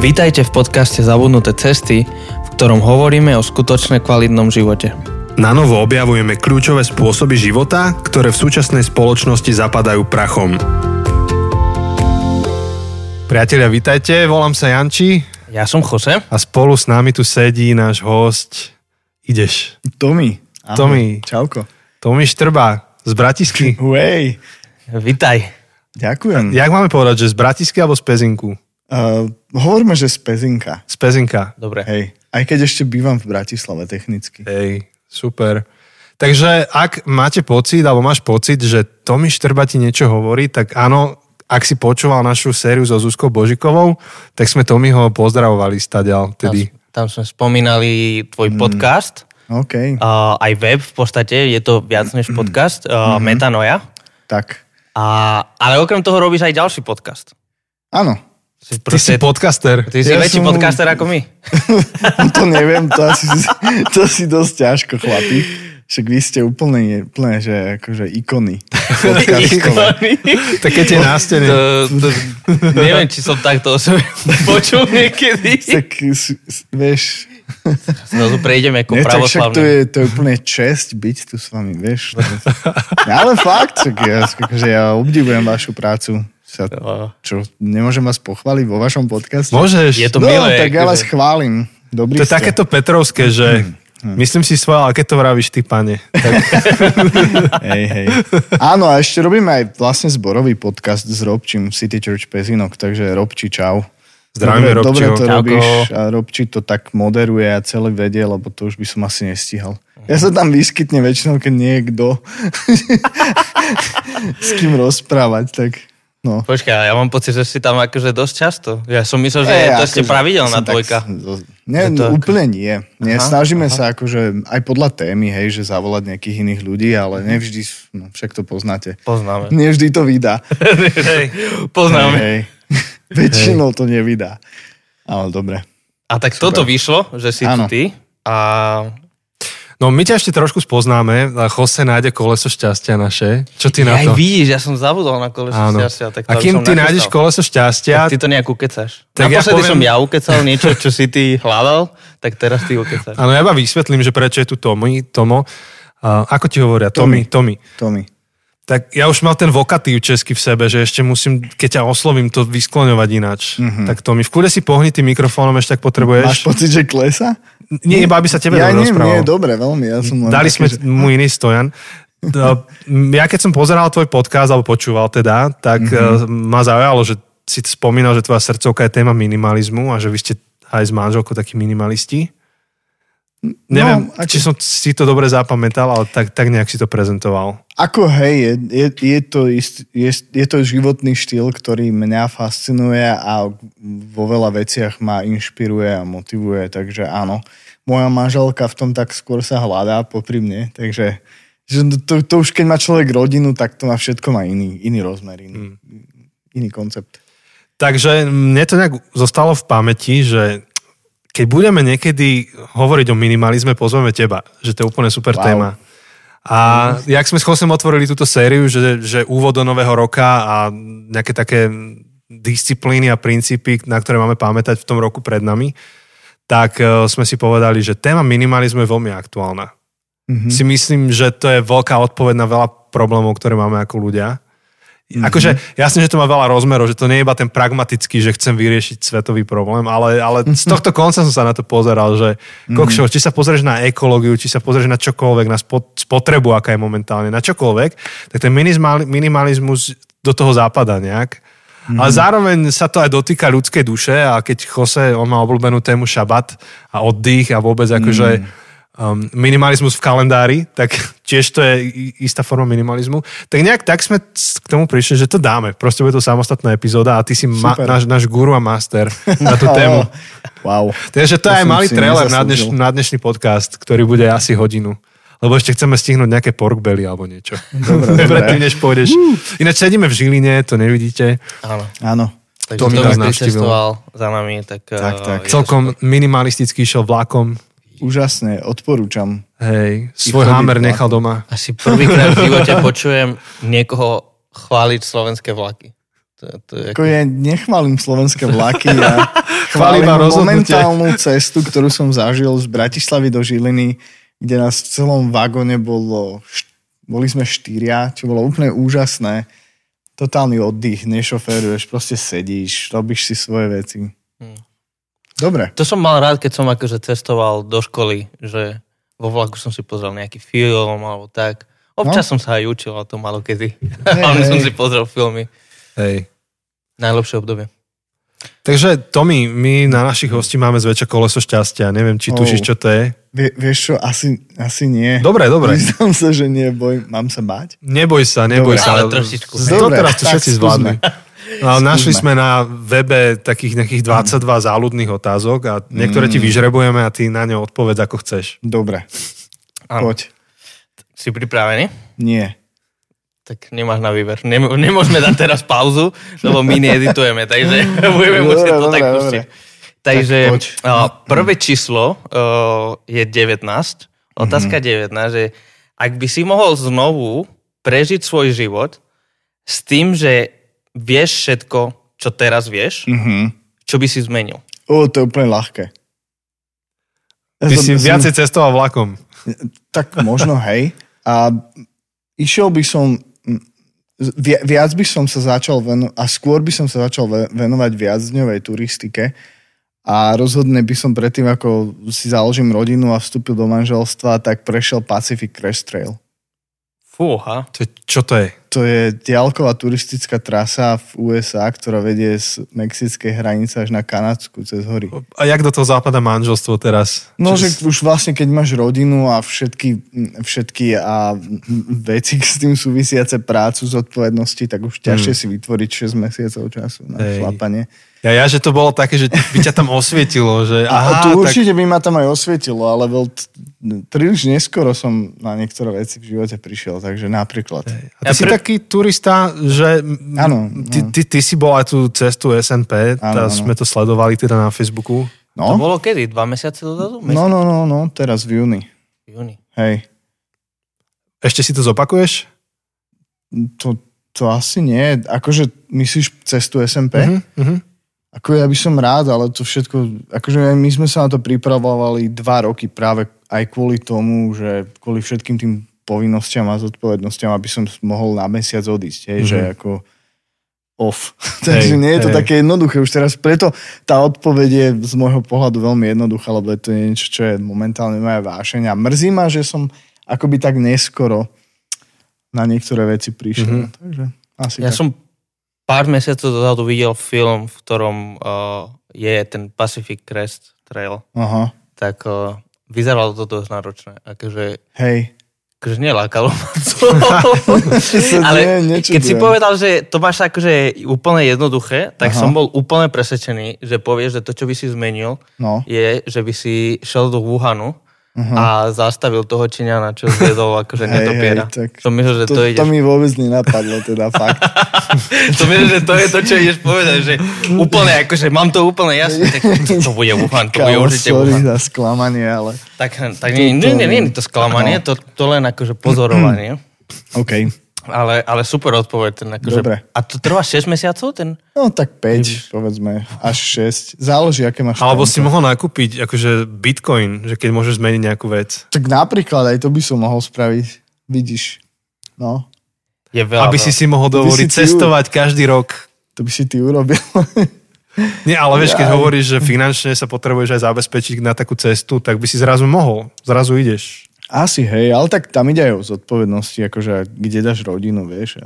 Vítajte v podcaste Zabudnuté cesty, v ktorom hovoríme o skutočne kvalitnom živote. Na novo objavujeme kľúčové spôsoby života, ktoré v súčasnej spoločnosti zapadajú prachom. Priatelia, vitajte, volám sa Janči Ja som Jose. a spolu s nami tu sedí náš host. Ideš. Tomi. Ahoj. Tomi. Čauko. Tomi Štrba z Bratisky. Hej. Vítaj. Ďakujem. Jak máme povedať, že z Bratisky alebo z Pezinku? Uh, hovoríme, že z Pezinka. Z Pezinka. Dobre. Hej. Aj keď ešte bývam v Bratislave technicky. Hej, super. Takže ak máte pocit, alebo máš pocit, že Tomi Štrba ti niečo hovorí, tak áno, ak si počúval našu sériu so Zuzkou Božikovou, tak sme Tomiho pozdravovali Tam, tedy. tam sme spomínali tvoj podcast, OK. uh, aj web v podstate, je to viac než podcast, uh, Metanoja. Tak. A, ale okrem toho robíš aj ďalší podcast. Áno. Si Ty si podcaster. ty si Ja väčší som- podcaster ako my. to neviem, to asi, to si dosť ťažko, chlapi. Však vy ste úplne, úplne že akože ikony. podcastové. Tak keď je na stene. to, to, neviem, či som takto o sebe počul niekedy. Tak, vieš, Znovu prejdeme ako však to pravoslavný. je, to je úplne čest byť tu s vami, vieš. Ale fakt, však ja, akože ja obdivujem vašu prácu. Sa, No. čo, nemôžem vás pochváliť vo vašom podcaste? Môžeš. Je to no, milé. tak ja vás chválim. Dobrý To je ste. takéto Petrovské, že myslím si svoje, ale keď to vravíš ty, pane. Tak, Hej, hej. Áno, a ešte robíme aj vlastne zborový podcast s Robčím City Church Pezinok, takže Robči, čau. Zdravíme dobre, dobre to robíš a Robči to tak moderuje a celé vedie, lebo to už by som asi nestíhal. Ja sa tam vyskytne väčšinou, keď niekto s kým rozprávať, tak no. Počkaj, ja mám pocit, že si tam akože dosť často. Ja som myslel, že Ej, to ste akože pravidelná tak dvojka. zo- Nie, Je to úplne nie. nie Aha, snažíme aha. sa akože aj podľa témy, hej, že zavolať nejakých iných ľudí, ale nevždy, no, však to poznáte. Poznáme. Nevždy to vydá. Hej, poznáme. Hej. Väčšinou to nevydá. Ale dobre. A tak toto vyšlo, že si tu ty. A no my ťa ešte trošku spoznáme. a Jose nájde koleso šťastia naše. Čo ty na aj to? vidíš, ja som zabudol na koleso Áno. šťastia. Tak to A kým som ty nájdeš koleso šťastia, Tak ty to nejak ukecaš. Tak ja Naposledy poviem- som ja ukecal niečo, čo si ty hľadal, tak teraz ty ukecaš. Áno, ja iba vysvetlím, že prečo je tu Tomi, Tomo. Uh, ako ti hovoria? Tomi, Tomi. Tomi. Tak ja už mal ten vokatív česky v sebe, že ešte musím, keď ťa oslovím, to vyskloňovať ináč. Mm-hmm. Tak Tomi, v kľude si pohni tým mikrofónom, ešte ak Máš potrebuješ. pocit, že klesa? Nie, iba aby sa tebe ja dobre rozprával. nie, dobre, veľmi. Ja som len Dali taký, sme že... mu iný stojan. To- Ja keď som pozeral tvoj podcast, alebo počúval teda, tak mm-hmm. ma zaujalo, že si spomínal, že tvoja srdcovka je téma minimalizmu a že vy ste aj s manželkou takí minimalisti. Neviem, ako- či som si to dobre zapamätal, ale tak, tak nejak si to prezentoval. Ako hej, je, je, je, to ist, je, je to životný štýl, ktorý mňa fascinuje a vo veľa veciach ma inšpiruje a motivuje, takže áno. Moja manželka v tom tak skôr sa hľadá popri mne, takže že to, to už keď má človek rodinu, tak to má všetko má iný, iný rozmer, iný, iný koncept. Takže mne to nejak zostalo v pamäti, že keď budeme niekedy hovoriť o minimalizme, pozveme teba, že to je úplne super Wow. téma. A jak sme s Chosem otvorili túto sériu, že, že úvod do nového roka a nejaké také disciplíny a princípy, na ktoré máme pamätať v tom roku pred nami, tak eh, sme si povedali, že téma minimalizmu je veľmi aktuálna. Mhm. Si myslím, že to je veľká odpoveď na veľa problémov, ktoré máme ako ľudia. Mhm. Akože jasne, že to má veľa rozmerov, že to nie je iba ten pragmatický, že chcem vyriešiť svetový problém, ale, ale z tohto konca som sa na to pozeral, že kokšo, či sa pozrieš na ekológiu, či sa pozrieš na čokoľvek, na spot- spotrebu, aká je momentálne, na čokoľvek, tak ten minimali- minimalizmus do toho západa nejak. Ale zároveň sa to aj dotýka ľudskej duše a keď Jose, on má obľúbenú tému šabat a oddych a vôbec akože um, minimalizmus v kalendári, tak tiež to je i- istá forma minimalizmu. Tak nejak tak sme k tomu prišli, že to dáme. Proste bude to samostatná epizóda a ty si ma, náš, náš guru a master na tú tému. Wow. Takže to je aj malý trailer na, dneš, na dnešný podcast, ktorý bude asi hodinu. Lebo ešte chceme stihnúť nejaké pork belly alebo niečo. Dobre, dobre. Predtým, než pôjdeš. Ináč sedíme v Žiline, to nevidíte. Áno. Áno. Takže To to mi mi nás navštívil. pricestoval za nami, tak... Tak, eh, tak. to Celkom minimalisticky išiel vlakom. Úžasné, odporúčam. Hej, svoj hammer vlakom. nechal doma. Asi prvýkrát v živote počujem niekoho chváliť slovenské vlaky. To, to je Ako ja nechválim slovenské vlaky a Chválim momentálnu cestu, ktorú som zažil z Bratislavy do Žiliny, kde nás v celom vagóne bolo, boli sme štyria, čo bolo úplne úžasné. Totálny oddych, nešoféruješ, proste sedíš, robíš si svoje veci. Hmm. Dobre. To som mal rád, keď som akože cestoval do školy, že vo vlaku som si pozrel nejaký film alebo tak. Občas No. som sa aj učil o tom malo kedy. Hej, Ale som si pozrel filmy. Hej. Najlepšie obdobie. Takže Tomi, my na našich hostí máme zväčša koleso šťastia. Neviem, či Oh. tušíš, čo to je. Vie, vieš čo, asi, asi nie. Dobre, dobre. Priznám sa, že nie, boj, mám sa báť? Neboj sa, neboj Dobre. sa. Ale trošičku. To Dobre, teraz to všetci skúsme. zvládli. No, našli sme na webe takých nejakých 22 záľudných otázok a niektoré ti Mm. vyžrebujeme a ty na ne odpovedz ako chceš. Dobre, Áno. poď. Si pripravený? Nie. Tak nemáš na výber. Nem- nemôžeme dať teraz pauzu, lebo my needitujeme, takže budeme Dobre, musieť to dobre, tak dobre. pustiť. Takže Tak uh, prvé číslo uh, je 19. Otázka Mhm. 19, že ak by si mohol znovu prežiť svoj život s tým, že vieš všetko, čo teraz vieš, Mhm. čo by si zmenil? O, to je úplne ľahké. Ty Som- si som- viacej cestoval vlakom. Tak možno, hej. A išiel by som, vi- viac by som sa začal venovať, a skôr by som sa začal ve- venovať viacdňovej turistike a rozhodne by som predtým, ako si založím rodinu a vstúpil do manželstva, tak prešiel Pacific Crest Trail. Fúha. To, čo to je? To je diaľková turistická trasa v USA, ktorá vedie z mexickej hranice až na Kanadsku cez hory. A jak do toho západa manželstvo teraz? No, Čo- že už vlastne, keď máš rodinu a všetky, všetky a veci s tým súvisiace prácu, zodpovednosti, tak už ťažšie si vytvoriť 6 mesiacov času na Hmm. Hej. šlapanie. Ja, ja, že to bolo také, že by ťa tam osvietilo, že aha, a tu tak, určite by ma tam aj osvietilo, ale veľ, príliš neskoro som na niektoré veci v živote prišiel, takže napríklad. a ty Ja si pre- taký turista, že m, Áno, ty, ty, ty si bol aj tú cestu SNP, tá Áno, áno. sme to sledovali teda na Facebooku. To No, bolo kedy? Dva mesiace dozadu? no, no, no, no, teraz v júni. V júni. Hej. Ešte si to zopakuješ? To, to asi nie. Akože myslíš cestu SMP? Mhm, mhm. Ako ja by som rád, ale to všetko, akože my sme sa na to pripravovali dva roky práve aj kvôli tomu, že kvôli všetkým tým povinnostiam a zodpovednostiam, aby som mohol na mesiac odísť, hej, Mhm. že ako off. Takže nie je to hej. také jednoduché už teraz. Preto tá odpoveď je z môjho pohľadu veľmi jednoduchá, lebo je to niečo, čo je momentálne moja vášeň. A mrzí ma, že som akoby tak neskoro na niektoré veci prišiel. Mhm. Takže asi Ja tak. som pár mesiacov dozadu videl film, v ktorom uh, je ten Pacific Crest Trail. Aha. Tak uh, vyzeralo to dosť náročné. Akože, Hej. Akože nelákalo Ale nie- keď si povedal, že to máš akože úplne jednoduché, tak Aha. som bol úplne presvedčený, že povieš, že to, čo by si zmenil, No. je, že by si šel do Wuhanu Uh-huh. a zastavil toho Číňana, čo zjedol akože Hej, netopiera. hej, tak Som myslel, že to, to, ideš to mi vôbec nenapadlo, teda fakt. To myslím, že to je to, čo ideš povedať, že úplne, akože mám to úplne jasné, tak to, to bude Wuhan, to bude určite sorry Wuhan. za sklamanie, ale... Tak, tak nie, nie, nie, nie, je to sklamanie, to, to len akože pozorovanie. OK. Ale, ale super odpoveď. Ten akože, Dobre. A to trvá 6 mesiacov? Ten? No tak 5, povedzme, až 6. Záleží, aké máš Alebo tempo. si mohol nakúpiť akože bitcoin, že keď môžeš zmeniť nejakú vec. Tak napríklad aj to by som mohol spraviť. Vidíš. No, Je veľa. Aby si veľa. si mohol dovoliť si cestovať každý rok. to by si ty urobil. Nie, ale vieš, keď hovoríš, že finančne sa potrebuješ aj zabezpečiť na takú cestu, tak by si zrazu mohol. Zrazu ideš. Asi, hej, ale tak tam ide aj o zodpovednosti, akože kde dáš rodinu, vieš.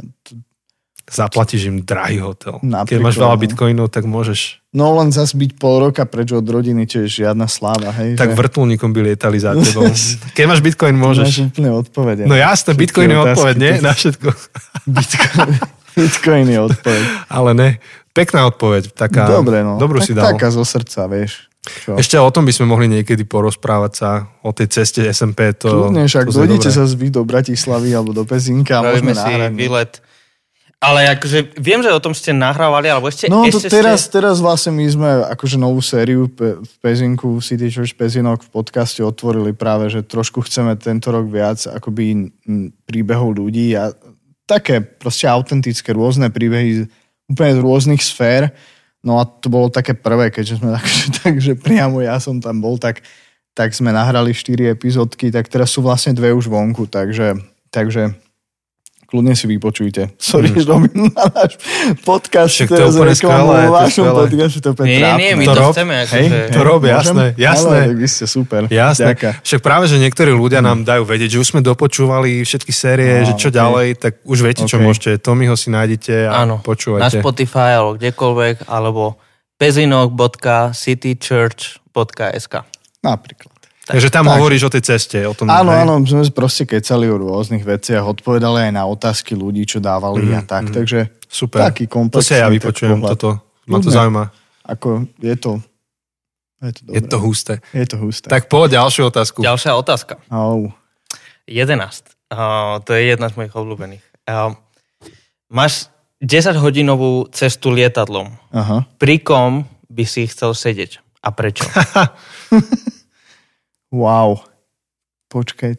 Zaplatíš im drahý hotel. Keď Napríklad, máš veľa no. bitcoinov, tak môžeš. No len zas byť pol roka preč od rodiny, je žiadna sláva, hej. Tak že- vrtulníkom by lietali za tebou. Keď máš bitcoin, Máš môžeš. úplne odpovede. No jasné, bitcoin je odpoveď, nie? Na všetko. Bitcoin, Bitcoin je odpoveď. Ale ne. Pekná odpoveď. Taká, Dobre, no. Dobrú tak, si dal. Taká zo srdca, vieš. Čo? Ešte o tom by sme mohli niekedy porozprávať sa, o tej ceste SMP. To, Kľudne, však to dojdete sa vy do Bratislavy alebo do Pezinka môžeme si nahrať. výlet. Ale akože viem, že o tom ste nahrávali, alebo ešte... No to ešte teraz, Ste... teraz vlastne my sme akože novú sériu pe, v Pezinku, City Church Pezinok v podcaste otvorili práve, že trošku chceme tento rok viac akoby príbehov ľudí a také proste autentické rôzne príbehy úplne z rôznych sfér. No a to bolo také prvé, keďže sme takže, takže priamo ja som tam bol, tak, tak sme nahrali 4 epizódky, tak teraz sú vlastne dve už vonku, takže, takže kľudne si vypočujte. Sorry, mm. Robin, na náš podcast. Však to je úplne skvelé. V vašom podcaste to je Nie, trápne. nie, my To to, rob- chceme. Hej, Akože, To rob, Môžem? jasné, jasné. Ale, vy ste super. Jasné. Ďaká. Však práve, že niektorí ľudia nám dajú vedieť, že už sme dopočúvali všetky série, No, že čo ok. ďalej, tak už viete, čo Ok. môžete. Tommyho si nájdete a áno, na počúvajte. Spotify alebo kdekoľvek, alebo pezinok.citychurch.sk Napríklad. Takže tam tak. hovoríš o tej ceste, o tom. Áno, hej? áno, sme proste kecali o rôznych veciach, odpovedali aj na otázky ľudí, čo dávali a tak, takže Mhm, Super. taký To komplexný. si aj ja vypočujem, toto. Ma to zaujíma. Ako je to, je to dobré. Je to husté. je to husté. Tak poď ďalšiu otázku. Ďalšia otázka. Au. 11. Uh, to je jedna z mojich obľúbených. Uh, máš 10-hodinovú cestu lietadlom. Aha. Pri kom by si chcel sedieť? A prečo? Wow. Počkaj.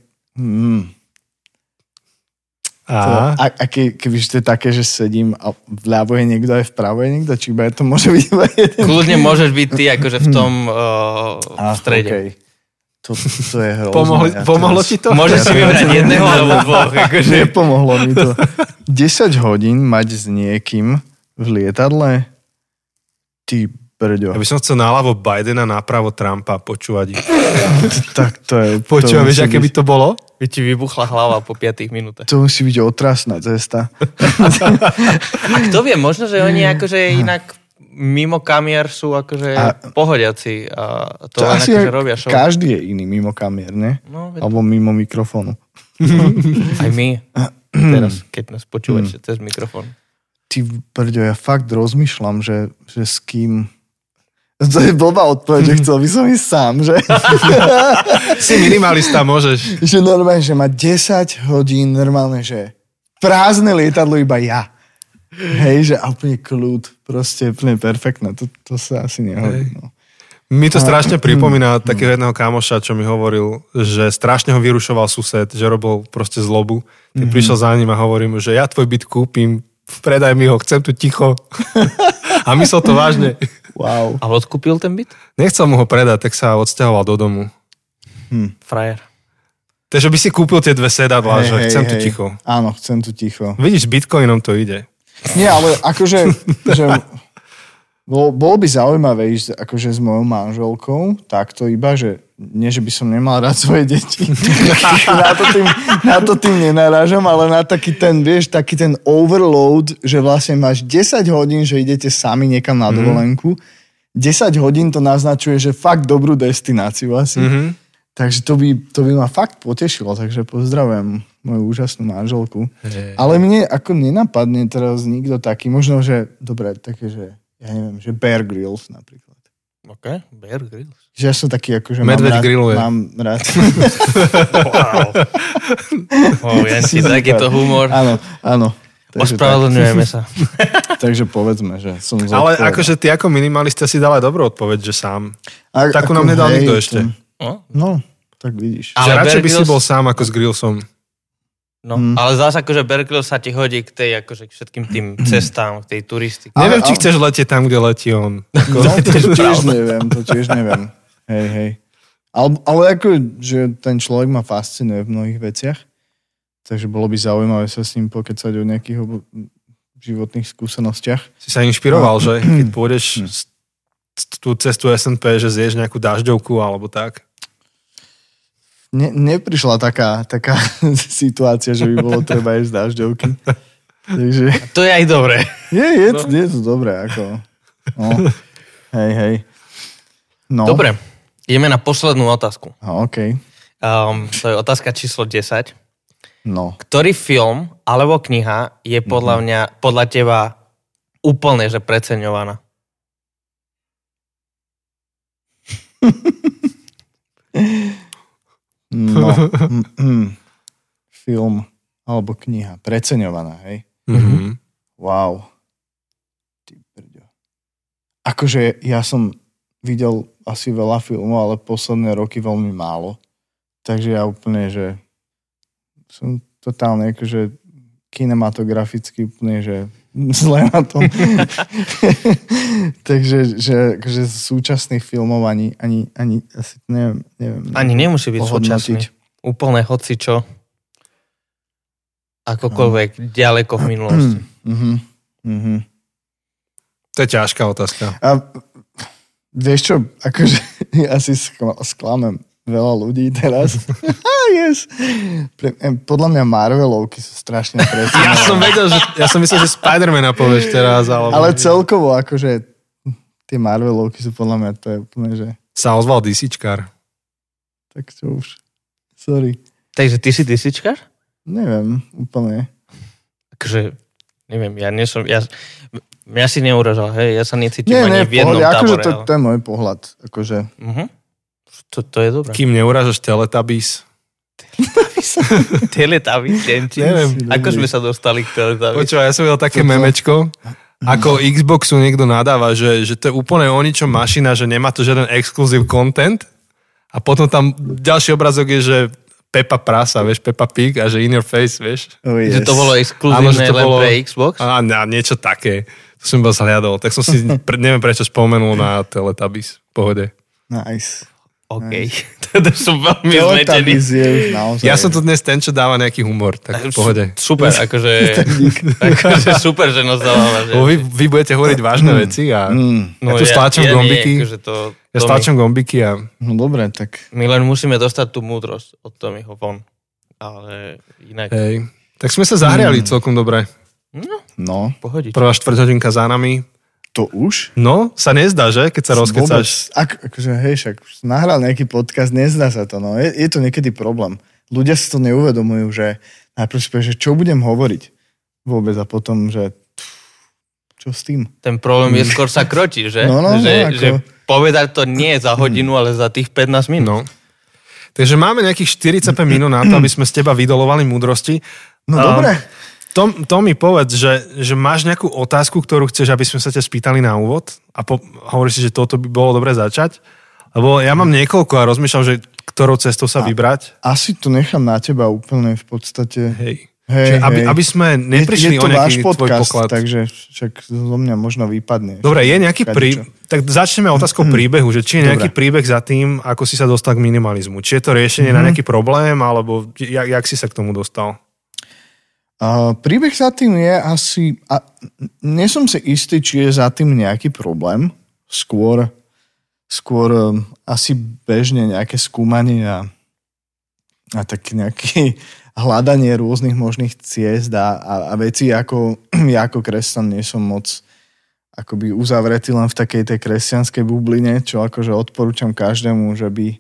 To, A, a, a ke, keby to je také, že sedím a vľavo je niekto aj vpravo je niekto, či iba to môže byť iba jeden? Kľudne môžeš byť ty akože v tom uh, v strede. okej. To, to je hrozné. pomohli, Ja pomohlo teraz- ti to? Môžeš si vybrať jedného alebo dvoch. Akože. Nepomohlo mi to. 10 hodín mať s niekým v lietadle? Ty brďo. Ja by som chcel náľavo Bidena, napravo Trumpa počúvať. Tak to je... Počúva, vieš, aké by to bolo? By ti vybuchla hlava po 5 minútach. To musí byť otrasná cesta. A kto vie, možno, že oni akože inak mimo kamier sú akože A- pohodiaci a to, To len asi akože robia show. každý je iný mimo kamier, ne? No, Alebo mimo mikrofónu. aj my. Teraz, keď nás počúvate cez mikrofón. Ty brďo, ja fakt rozmýšľam, že, že s kým... To je blbá odpoveď, že chcel by som ísť sám, že? Si minimalista, môžeš. že normálne, že má 10 hodín normálne, že prázdne lietadlo iba ja. Hej, že a úplne kľud, proste úplne perfektné. To, to sa asi nehodí. No. Mi to strašne pripomína takého jedného kamoša, čo mi hovoril, že strašne ho vyrušoval sused, že robil proste zlobu. Ty prišiel za ním a hovorím mu, že ja tvoj byt kúpim, predaj mi ho, chcem tu ticho. a myslel to vážne. Wow. Ale odkúpil ten byt? Nechcel mu ho predať, tak sa odsťahoval do domu. Frajer. Takže by si kúpil tie dve sedadlá, Hej, že hej, chcem tu hej. ticho. Áno, chcem tu ticho. Vidíš, s bitcoinom to ide. Nie, ale akože, že bol, bolo by zaujímavé ísť akože s mojou manželkou, takto iba, že nie, že by som nemal rád svoje deti. na, to tým, na to tým nenarážam, ale na taký ten, vieš, taký ten overload, že vlastne máš 10 hodín, že idete sami niekam na dovolenku. 10 hodín to naznačuje, že fakt dobrú destináciu asi. Mhm. Takže to by, to by ma fakt potešilo, takže pozdravujem moju úžasnú manželku. Hej. Ale mne ako nenapadne teraz nikto taký, možno, že, dobre, také, že, ja neviem, že Bear Grylls napríklad. OK, Bear Grylls. Že ja som taký, akože Medveď mám rád, grilluje. mám rád. Wow. oh, ja si takýto humor. áno, áno. Takže, tak, Ospravedlňujeme sa. takže povedzme, že som Ale zodpovedal. akože ty ako minimalista si dal aj dobrú odpoveď, že sám. A- takú ako nám nedal hej, nikto ešte. to- No, tak vidíš. Že Ale radšej Bear by si bol sám ako s Grillsom. No. Mm. ale zase akože Grylls sa ti hodí k tej, akože k všetkým tým cestám, k tej turistike. Neviem, či ale- chceš letieť tam, kde letí on. No, to tiež neviem, to tiež neviem. Hej, hej. Ale, ale ako, že ten človek ma fascinuje v mnohých veciach, takže bolo by zaujímavé sa s ním pokecať o nejakých obo- životných skúsenostiach. Si sa inšpiroval, že keď pôjdeš s- tú cestu SNP, že zješ nejakú dažďovku alebo tak. Ne, neprišla taká, taká situácia, že by bolo treba ísť z dažďovky. Takže To je aj dobré. je, je, to, je to dobré. Ako, no. Hej, hej. No. Dobre, ideme na poslednú otázku. A, OK. Um, to je otázka číslo 10. No. Ktorý film alebo kniha je podľa mňa, podľa teba úplne, že preceňovaná? No. Mm, mm. Film alebo kniha. Preceňovaná, hej? Mhm. Wow. Ty brďo. Akože ja som videl asi veľa filmov, ale posledné roky veľmi málo. Takže ja úplne, že som totálne akože kinematograficky úplne, že zle na tom. Takže že, že z súčasných filmov ani, ani, ani asi neviem, neviem. Ani nemusí byť Ohodnotiť. súčasný. Úplne hoci čo. Akokoľvek ďaleko v minulosti. Mhm. Mhm. To je ťažká otázka. A vieš čo, akože ja si skla- sklamem veľa ľudí teraz. yes. Pre, podľa mňa Marvelovky sú strašne presné. Ja som vedel, že, ja som myslel, že Spidermana povieš teraz, alebo... Ale celkovo, akože tie Marvelovky sú podľa mňa, to je úplne, že Sa ozval DCčkár. tak čo už. Sorry. Takže ty si disičkár? Neviem, úplne. Akože, neviem, ja nie som, ja, mňa si neuražal, hej, ja sa necítim Nie, ani nie, v jednom pohode, akože tábore. to, ale- to je môj pohľad. Akože, Mhm. To, to je dobré. Kým neurážaš Teletubbies. Teletubby, Jenkins. Neviem. Ako sme sa dostali k Teletubby? Počúvaj, ja som videl také memečko, ako Xboxu niekto nadáva, že, že to je úplne o ničom mašina, že nemá to žiaden exkluzív content. A potom tam ďalší obrazok je, že Peppa prasa, vieš, Peppa Pig a že in your face, vieš. oh Že yes. to bolo Áno, exkluzívne že to len bolo- pre Xbox? A, a niečo také. To som iba zhliadol. Tak som si, pre, neviem prečo spomenul na Teletubbies. V pohode. Nice. OK. Teda som veľmi zmetený. Ja som tu dnes ten, čo dáva nejaký humor, tak v pohode. Super, akože, akože super, že nás dáva. Že, vy, vy budete hovoriť vážne veci a Mm, ja tu stláčam ja gombiky. Nie, akože to, ja stláčam gombiky a no dobre, tak my, my len musíme dostať tú múdrosť od Tommyho von. Ale inak, hej. Tak sme sa zahriali celkom dobre. no, no, pohodiť. Prvá štvrťhodinka za nami. To už? No, sa nezdá, že? Keď sa rozkecáš. Ak, akože, hej, však nahral nejaký podcast, nezdá sa to, no. Je, je to niekedy problém. Ľudia si to neuvedomujú, že najprv si povie, že čo budem hovoriť vôbec a potom, že čo s tým? Ten problém je skôr sa kročí, že? No, no, no, že, ako- že povedať to nie za hodinu, ale za tých 15 minút. No. Takže máme nejakých 45 minút na to, aby sme z teba vydolovali múdrosti. No A dobre. To, to mi povedz, že, že máš nejakú otázku, ktorú chceš, aby sme sa ťa spýtali na úvod a po, hovoríš si, že toto by bolo dobre začať? Lebo ja mám niekoľko a rozmýšľam, že ktorou cestou sa vybrať. Asi to nechám na teba úplne v podstate. Hej. Hej, Čiže aby, hej. aby sme neprišli je, je to o nejaký váš tvoj podcast, poklad. takže však zo mňa možno vypadne. Dobre, je nejaký Kadečo. prí... Tak začneme otázkou príbehu, že či je nejaký Dobre. príbeh za tým, ako si sa dostal k minimalizmu. Či je to riešenie Mhm. na nejaký problém, alebo jak, jak si sa k tomu dostal? Príbeh za tým je asi... A, nie som si istý, či je za tým nejaký problém. Skôr, skôr um, asi bežne nejaké skúmanie a, a tak nejaké hľadanie rôznych možných ciest a, a, a veci ako ja ako kresťan nie som moc akoby uzavretý len v takej tej kresťanskej bubline, čo akože odporúčam každému, že by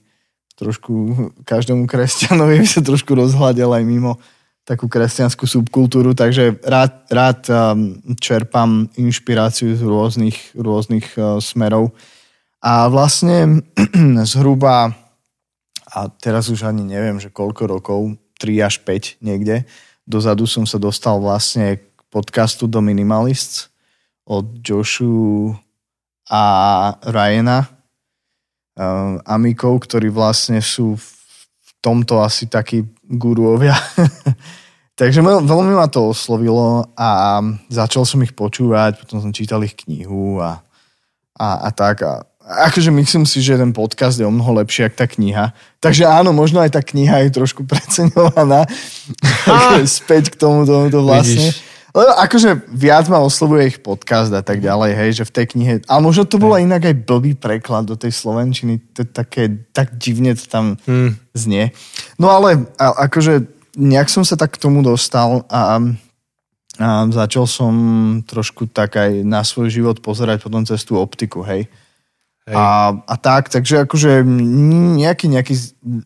trošku každému kresťanovi by sa trošku rozhľadel aj mimo takú kresťanskú subkultúru, takže rád, rád um, čerpám inšpiráciu z rôznych, rôznych uh, smerov. A vlastne zhruba, a teraz už ani neviem, že koľko rokov, 3 až 5 niekde, dozadu som sa dostal vlastne k podcastu do Minimalists od Joshu a Ryana, um, amikov, ktorí vlastne sú v tomto asi takí guruovia. Takže veľmi ma to oslovilo a začal som ich počúvať, potom som čítal ich knihu a, a, a tak. A, akože myslím si, že ten podcast je o mnoho lepší, ako tá kniha. Takže áno, možno aj tá kniha je trošku preceňovaná. Späť k tomu, tomuto vlastne. Vidíš. Lebo akože viac ma oslovuje ich podcast a tak ďalej, hej, že v tej knihe, ale možno to bolo inak aj blbý preklad do tej slovenčiny, to také, tak divne to tam Hmm. znie. No ale a, akože nejak som sa tak k tomu dostal a, a začal som trošku tak aj na svoj život pozerať potom cez tú optiku, hej. Hej. A, a tak, takže akože nejaký, nejaký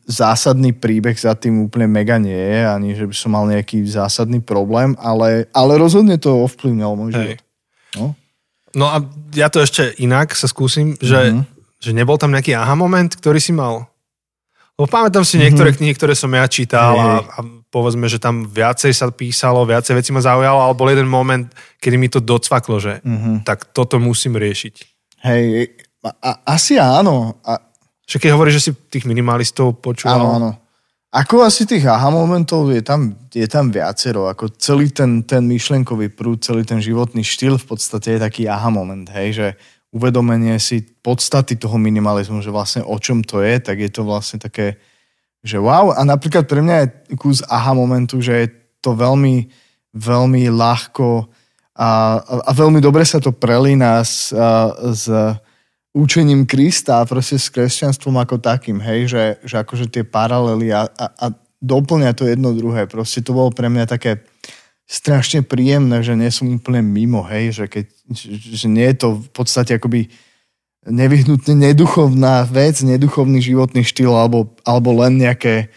zásadný príbeh za tým úplne mega nie je, ani že by som mal nejaký zásadný problém, ale, ale rozhodne to ovplyvňalo môj Hej. život. No. No a ja to ešte inak sa skúsim, že, Mhm. že nebol tam nejaký aha moment, ktorý si mal? Lebo pamätám si niektoré knihy, ktoré som ja čítal. Hej, a, a povedzme, že tam viacej sa písalo, viacej veci ma zaujalo, ale bol jeden moment, kedy mi to docvaklo, že Mhm. tak toto musím riešiť. Hej, a, a, asi áno. A, Že keď hovoríš, že si tých minimalistov počúval, áno, áno. Ako asi tých aha momentov je tam, je tam viacero, ako celý ten, ten myšlenkový prúd, celý ten životný štýl v podstate je taký aha moment, hej, že uvedomenie si podstaty toho minimalizmu, že vlastne o čom to je, tak je to vlastne také, že wow. A napríklad pre mňa je kus aha momentu, že je to veľmi, veľmi ľahko a, a veľmi dobre sa to prelína s, a, s učením Krista a proste s kresťanstvom ako takým, hej, že, že akože tie paralely a, a, a doplňa to jedno druhé. Proste to bolo pre mňa také strašne príjemné, že nie som úplne mimo, hej, že, keď, že nie je to v podstate akoby nevyhnutne neduchovná vec, neduchovný životný štýl alebo, alebo len nejaké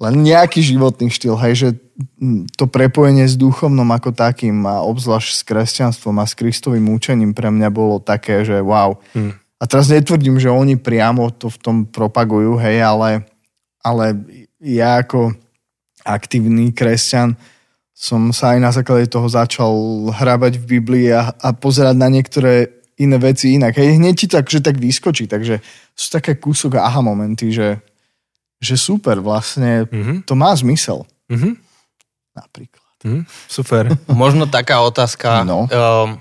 len nejaký životný štýl, hej, že to prepojenie s duchovnom ako takým a obzvlášť s kresťanstvom a s Kristovým účením pre mňa bolo také, že wow. Hmm. A teraz netvrdím, že oni priamo to v tom propagujú, hej, ale, ale ja ako aktívny kresťan som sa aj na základe toho začal hrabať v Biblii a, a pozerať na niektoré iné veci inak. Hej, hneď ti tak, že tak vyskočí, takže sú také kúsok aha momenty, že, že super, vlastne mm-hmm. to má zmysel. Mm-hmm. Napríklad. Mm, super. Možno taká otázka. No. Um,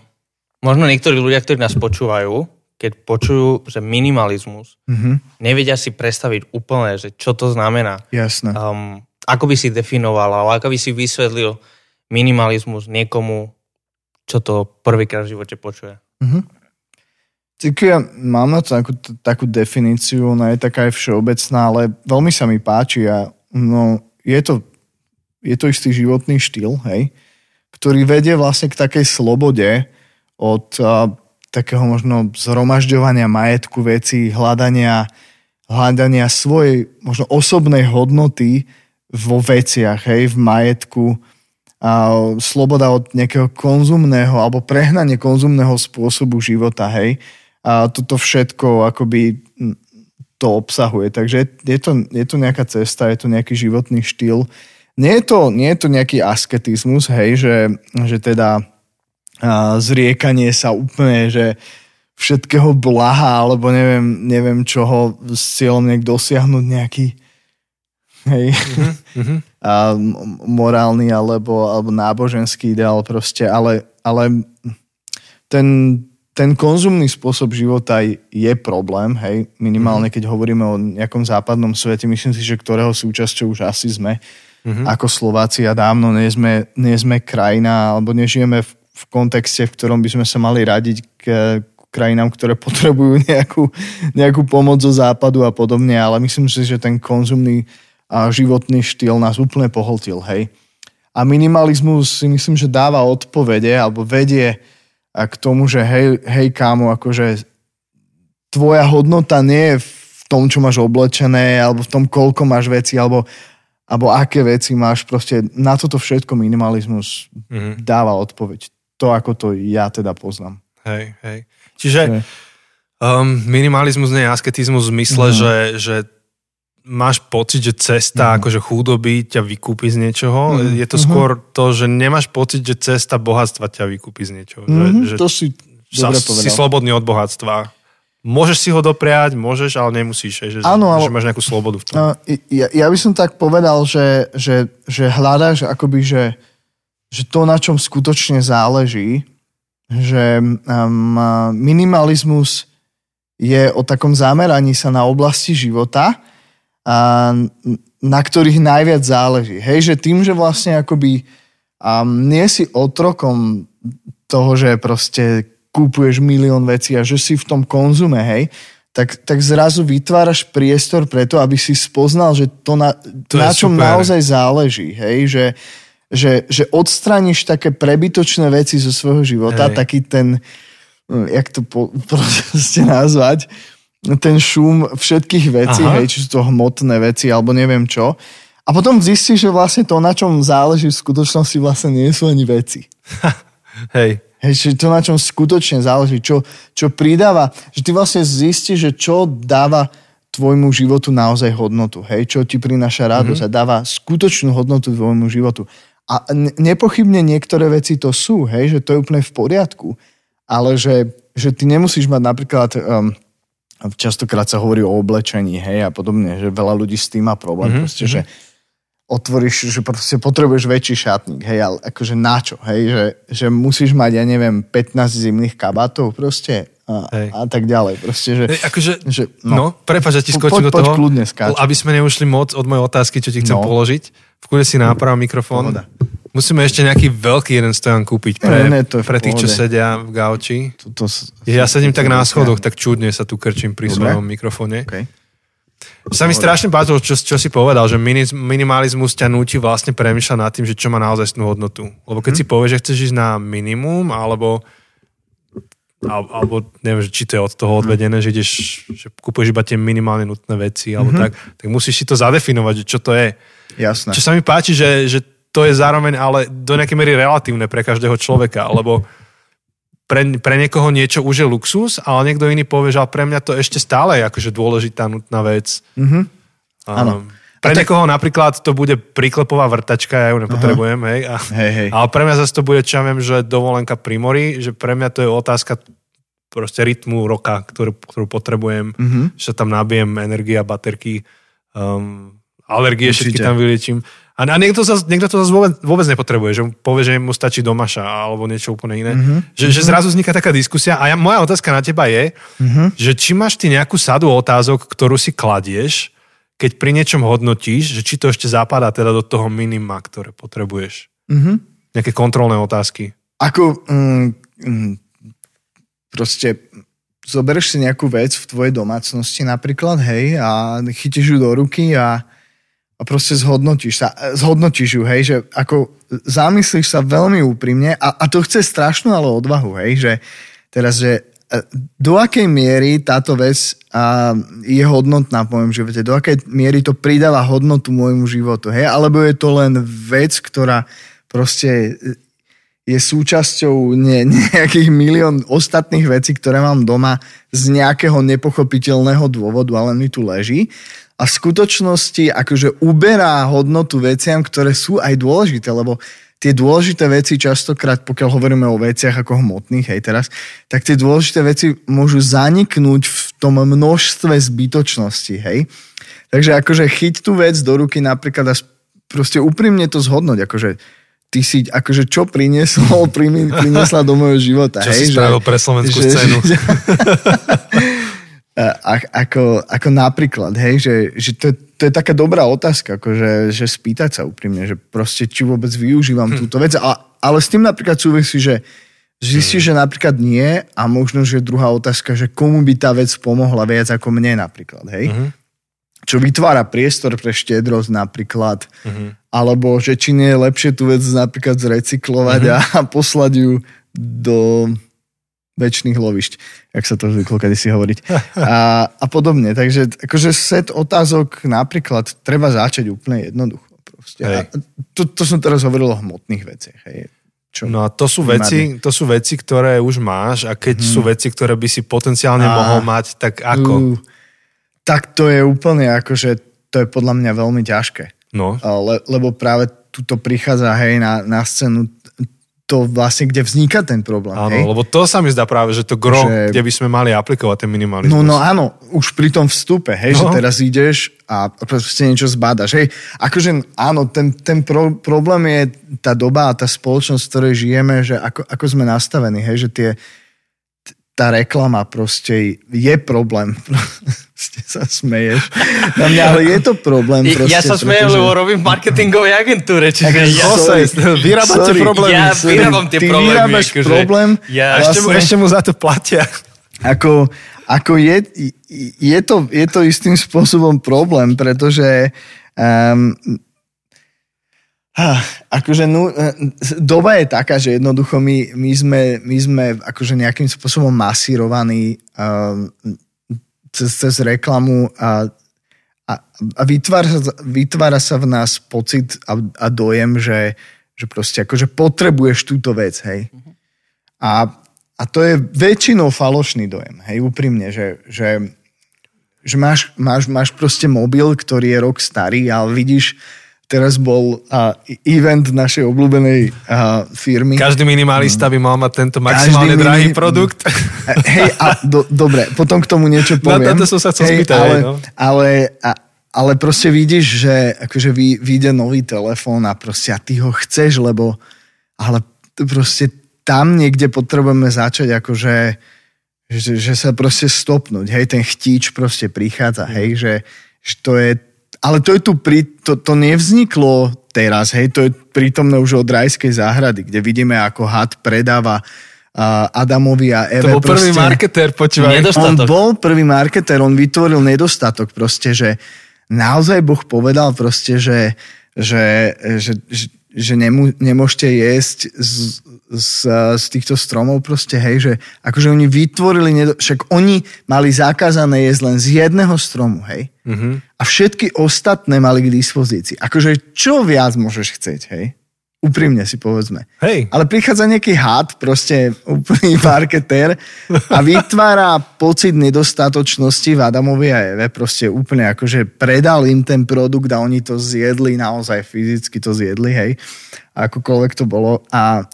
možno niektorí ľudia, ktorí nás počúvajú, keď počujú, že minimalizmus, mm-hmm. nevedia si predstaviť úplne, že čo to znamená. Jasné. Um, ako by si definoval, alebo ako by si vysvetlil minimalizmus niekomu, čo to prvýkrát v živote počuje. Mm-hmm. Tak ja mám na to takú, takú definíciu, ona je taká aj všeobecná, ale veľmi sa mi páči a no, je to je to istý životný štýl, hej, ktorý vedie vlastne k takej slobode od a, takého možno zhromažďovania majetku veci, hľadania, hľadania svojej možno osobnej hodnoty vo veciach, hej, v majetku, a sloboda od nejakého konzumného alebo prehnanie konzumného spôsobu života, hej. A toto všetko akoby to obsahuje. Takže je to, je to nejaká cesta, je to nejaký životný štýl, nie je to, nie je to nejaký asketizmus, hej, že, že teda a, zriekanie sa úplne, že všetkého blaha, alebo neviem, neviem čoho s cieľom nejak dosiahnuť nejaký hej, mm-hmm. a, morálny alebo, alebo náboženský ideál proste, ale, ale ten, ten konzumný spôsob života je problém, hej, minimálne keď hovoríme o nejakom západnom svete, myslím si, že ktorého súčasťou už asi sme, mm-hmm. ako Slováci a dávno nie sme, nie sme krajina alebo nežijeme v, v kontexte, v ktorom by sme sa mali radiť k, k krajinám, ktoré potrebujú nejakú, nejakú pomoc zo západu a podobne, ale myslím si, že ten konzumný a životný štýl nás úplne pohltil, hej. A minimalizmus si myslím, že dáva odpovede alebo vedie k tomu, že hej, hej kámo, akože tvoja hodnota nie je v tom, čo máš oblečené, alebo v tom, koľko máš veci, alebo alebo aké veci máš, proste na toto všetko minimalizmus mm-hmm. dáva odpoveď. To, ako to ja teda poznám. Hej, hej. Čiže hej. Um, minimalizmus nie je asketizmus v zmysle, mm-hmm. že, že máš pocit, že cesta mm-hmm. akože chudoby ťa vykúpi z niečoho. Mm-hmm. Je to mhm. skôr to, že nemáš pocit, že cesta bohatstva ťa vykúpi z niečoho. Mm-hmm, že, to si sa, si slobodný od bohatstva. Môžeš si ho dopriať, môžeš, ale nemusíš, že, ano, ale, že máš nejakú slobodu v tom. Ja, ja by som tak povedal, že, že, že hľadáš akoby, že, že to, na čom skutočne záleží, že um, minimalizmus je o takom zameraní sa na oblasti života, a, na ktorých najviac záleží. Hej, že tým, že vlastne akoby um, nie si otrokom toho, že proste kúpuješ milión vecí a že si v tom konzume, hej, tak, tak zrazu vytváraš priestor preto, aby si spoznal, že to na, to na čom super. naozaj záleží, hej, že, že, že odstraníš také prebytočné veci zo svojho života, hej. taký ten, jak to po, proste nazvať, ten šum všetkých vecí, Aha. hej, či sú to hmotné veci, alebo neviem čo. A potom zistíš, že vlastne to, na čom záleží v skutočnosti, vlastne nie sú ani veci. hej. Hej, že to na čom skutočne záleží, čo, čo pridáva, že ty vlastne zistíš, že čo dáva tvojmu životu naozaj hodnotu, hej, čo ti prináša radosť mm-hmm. a dáva skutočnú hodnotu tvojmu životu. A nepochybne niektoré veci to sú, hej, že to je úplne v poriadku, ale že, že ty nemusíš mať napríklad um, častokrát sa hovorí o oblečení, hej, a podobne, že veľa ľudí s tým má problém, mm-hmm. proste, že otvoríš, že proste potrebuješ väčší šatník, hej, ale akože na čo, hej, že, že musíš mať, ja neviem, 15 zimných kabátov proste a, a tak ďalej, proste, že... Hej, akože, že no, no prepáč, že ti skočím do toho, kľudne skáč. aby sme neušli moc od mojej otázky, čo ti chcem no. položiť. V kľude si náprav mikrofón. Pohoda. Musíme ešte nejaký veľký jeden stojan kúpiť pre, ne, ne, to pre tých, čo sedia v gauči. To, to, ja sedím tak na schodoch, tak čudne sa tu krčím pri Dobre. svojom mikrofóne. Okay. Sa mi strašne páčilo, čo, čo si povedal, že minimalizmus ťa núti vlastne premýšľať nad tým, že čo má naozaj hodnotu. Lebo keď hmm. si povieš, že chceš ísť na minimum, alebo alebo neviem, či to je od toho odvedené, že ideš, že kúpuješ iba tie minimálne nutné veci, alebo mm-hmm. tak, tak musíš si to zadefinovať, že čo to je. Jasné. Čo sa mi páči, že, že to je zároveň ale do nejakej miery relatívne pre každého človeka, lebo pre, pre niekoho niečo už je luxus, ale niekto iný povie, že pre mňa to ešte stále je akože dôležitá nutná vec. Mm-hmm. Um, pre tak... niekoho napríklad to bude príklepová vrtačka, ja ju nepotrebujem, Aha. hej, a, hej, hej. Ale pre mňa zase to bude, čo ja viem, že dovolenka pri mori, že pre mňa to je otázka proste rytmu roka, ktorú, ktorú potrebujem, mm-hmm. že tam nabijem energia, baterky, um, alergie Určite. všetky tam vyliečím. A, a niekto, zase, niekto to zase vôbec, vôbec nepotrebuje, že povie, že mu stačí domaša alebo niečo úplne iné. Mm-hmm. Že, že zrazu vzniká taká diskusia. A ja, moja otázka na teba je, mm-hmm. že či máš ty nejakú sadu otázok, ktorú si kladieš, keď pri niečom hodnotíš, že či to ešte zapadá teda do toho minima, ktoré potrebuješ. Mm-hmm. Nejaké kontrolné otázky. Ako, mm, mm, proste zoberieš si nejakú vec v tvojej domácnosti napríklad, hej, a chytíš ju do ruky a a proste zhodnotíš sa, zhodnotíš ju, hej, že ako zamyslíš sa veľmi úprimne a, a to chce strašnú ale odvahu, hej, že teraz, že e, do akej miery táto vec a, je hodnotná v mojom živote, do akej miery to pridáva hodnotu môjmu životu, hej, alebo je to len vec, ktorá proste je súčasťou ne, nejakých milión ostatných vecí, ktoré mám doma z nejakého nepochopiteľného dôvodu, ale mi tu leží a v skutočnosti akože uberá hodnotu veciam, ktoré sú aj dôležité, lebo tie dôležité veci častokrát, pokiaľ hovoríme o veciach ako hmotných, hej teraz, tak tie dôležité veci môžu zaniknúť v tom množstve zbytočnosti, hej. Takže akože chyť tú vec do ruky napríklad a proste úprimne to zhodnúť, akože ty si, akože čo priniesol, priniesla do môjho života. Čo hej, si spravil pre slovenskú že, scénu. Že, ako, ako napríklad, hej, že, že to, to je taká dobrá otázka, akože, že spýtať sa úprimne, že proste či vôbec využívam hm. túto vec, a, ale s tým napríklad súvisí, že zistí, hm. že napríklad nie a možno, že druhá otázka, že komu by tá vec pomohla viac ako mne napríklad, hej. Hm. Čo vytvára priestor pre štedrosť napríklad, hm. alebo že či nie je lepšie tú vec napríklad zrecyklovať hm. a, a poslať ju do väčšných lovišť, jak sa to zvyklo kedy si hovoriť. A, a podobne. Takže akože set otázok napríklad treba začať úplne jednoducho. Proste. A to, to som teraz hovoril o hmotných veciach. Hej. Čo? No a to sú, veci, to sú veci, ktoré už máš a keď hmm. sú veci, ktoré by si potenciálne a, mohol mať, tak ako? Uh, tak to je úplne akože, to je podľa mňa veľmi ťažké. No. Le, lebo práve tuto prichádza hej na, na scénu to vlastne, kde vzniká ten problém. Áno, hej? lebo to sa mi zdá práve, že to gro, že... kde by sme mali aplikovať ten minimalizmus. No, no áno, už pri tom vstupe, hej, no. že teraz ideš a proste niečo zbadaš. Hej, akože áno, ten, ten pro, problém je tá doba a tá spoločnosť, v ktorej žijeme, že ako, ako sme nastavení, hej, že tie, tá reklama proste je problém. Ste sa smeješ. Na mňa, ale je to problém. Proste, ja sa smejem, pretože... lebo robím v marketingovej agentúre. Čiže ja, sorry, vyrábate sorry, problémy. Ja vyrábam tie Ty problémy. vyrábaš akože, problém. Ja, vlastne, ešte, mu, ešte mu za to platia. Ako, ako je, je, to, je to istým spôsobom problém, pretože um, akože no, doba je taká, že jednoducho my, my, sme, my sme akože nejakým spôsobom masírovaní um, cez, cez reklamu a, a, a vytvára, vytvára sa v nás pocit a, a dojem, že, že proste akože potrebuješ túto vec, hej. A, a to je väčšinou falošný dojem, hej, úprimne, že, že, že máš, máš, máš proste mobil, ktorý je rok starý, ale vidíš teraz bol uh, event našej obľúbenej uh, firmy. Každý minimalista by mal mať tento maximálne Každý drahý mini- produkt. Hej, a do, dobre, potom k tomu niečo No, poviem. toto som sa chcel hej, spýtať, ale, no. ale, a, ale proste vidíš, že akože vy, vyjde nový telefón a proste a ty ho chceš, lebo ale proste tam niekde potrebujeme začať akože že, že sa proste stopnúť, hej, ten chtíč proste prichádza, Mm. hej, že, že to je, ale to je tu pri, to, to nevzniklo teraz, hej, to je prítomné už od rajskej záhrady, kde vidíme, ako had predáva Adamovi a Eve. To bol prvý proste- marketér, počúvaj. Nedostatok. on bol prvý marketer, on vytvoril nedostatok proste, že naozaj Boh povedal proste, že, že, že, že, že nemu, nemôžete jesť z, z, z týchto stromov proste, hej, že akože oni vytvorili, nedo, však oni mali zakázané jesť len z jedného stromu, hej, Mhm. a všetky ostatné mali k dispozícii. Akože čo viac môžeš chcieť, hej? Úprimne si povedzme. Hej. Ale prichádza nejaký had, proste úplný marketér a vytvára pocit nedostatočnosti v Adamovi a Eve. Proste úplne akože predal im ten produkt a oni to zjedli, naozaj fyzicky to zjedli, hej. Akokoľvek to bolo. A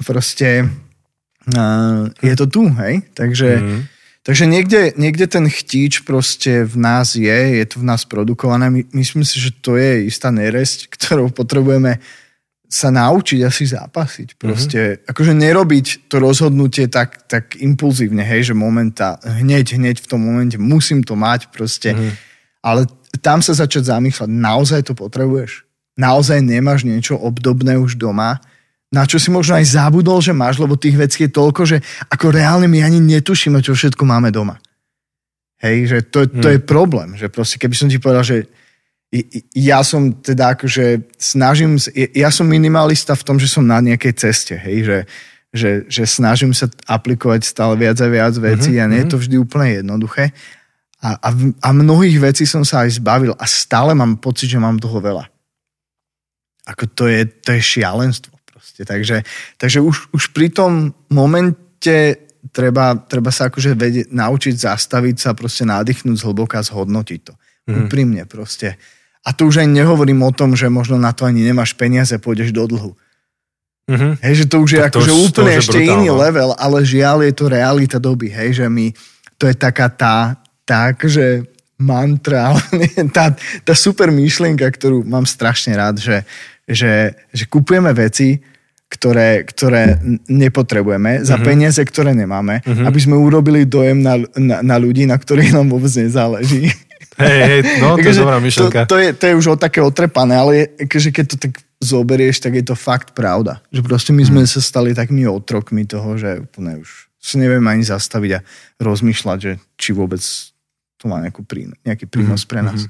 proste uh, je to tu, hej. Takže, mm. takže niekde, niekde ten chtíč proste v nás je, je to v nás produkované. My, myslím si, že to je istá neresť, ktorou potrebujeme sa naučiť asi zápasiť. Proste, mm-hmm. akože nerobiť to rozhodnutie tak, tak impulzívne, hej, že momenta, hneď, hneď v tom momente musím to mať proste. Mm-hmm. Ale tam sa začať zamýšľať, naozaj to potrebuješ? Naozaj nemáš niečo obdobné už doma? Na čo si možno aj zabudol, že máš, lebo tých vecí je toľko, že ako reálne my ani netušíme, čo všetko máme doma. Hej, že to, to je problém, že proste keby som ti povedal, že ja som teda akože snažím, ja som minimalista v tom, že som na nejakej ceste, hej, že, že, že snažím sa aplikovať stále viac a viac vecí mm-hmm. a nie je to vždy úplne jednoduché. A, a, a mnohých vecí som sa aj zbavil a stále mám pocit, že mám toho veľa. Ako to je, to je šialenstvo proste. Takže, takže už, už pri tom momente treba, treba sa akože vedieť, naučiť zastaviť sa, proste nádychnúť zhlboka, zhodnotiť to. Mm. Úprimne proste. A tu už aj nehovorím o tom, že možno na to ani nemáš peniaze, pôjdeš do dlhu. Mhm. Hej, že to už je to už- to úplne je ešte brutálne. iný level, ale žiaľ je to realita doby, hej, že my, to je taká tá, tak, že mantra, tá, tá super myšlienka, ktorú mám strašne rád, že, že, že kupujeme veci, ktoré, ktoré nepotrebujeme, za peniaze, ktoré nemáme, aby sme urobili dojem na, na, na ľudí, na ktorých nám vôbec nezáleží. Hej, hej, no to je dobrá myšlenka. To, to, je, to je už o také otrepané, ale akože keď to tak zoberieš, tak je to fakt pravda. Že proste my Mhm. sme sa stali takými otrokmi toho, že úplne už si nevieme ani zastaviť a rozmýšľať, že či vôbec to má nejakú prínos, nejaký prínos Mhm, pre nás.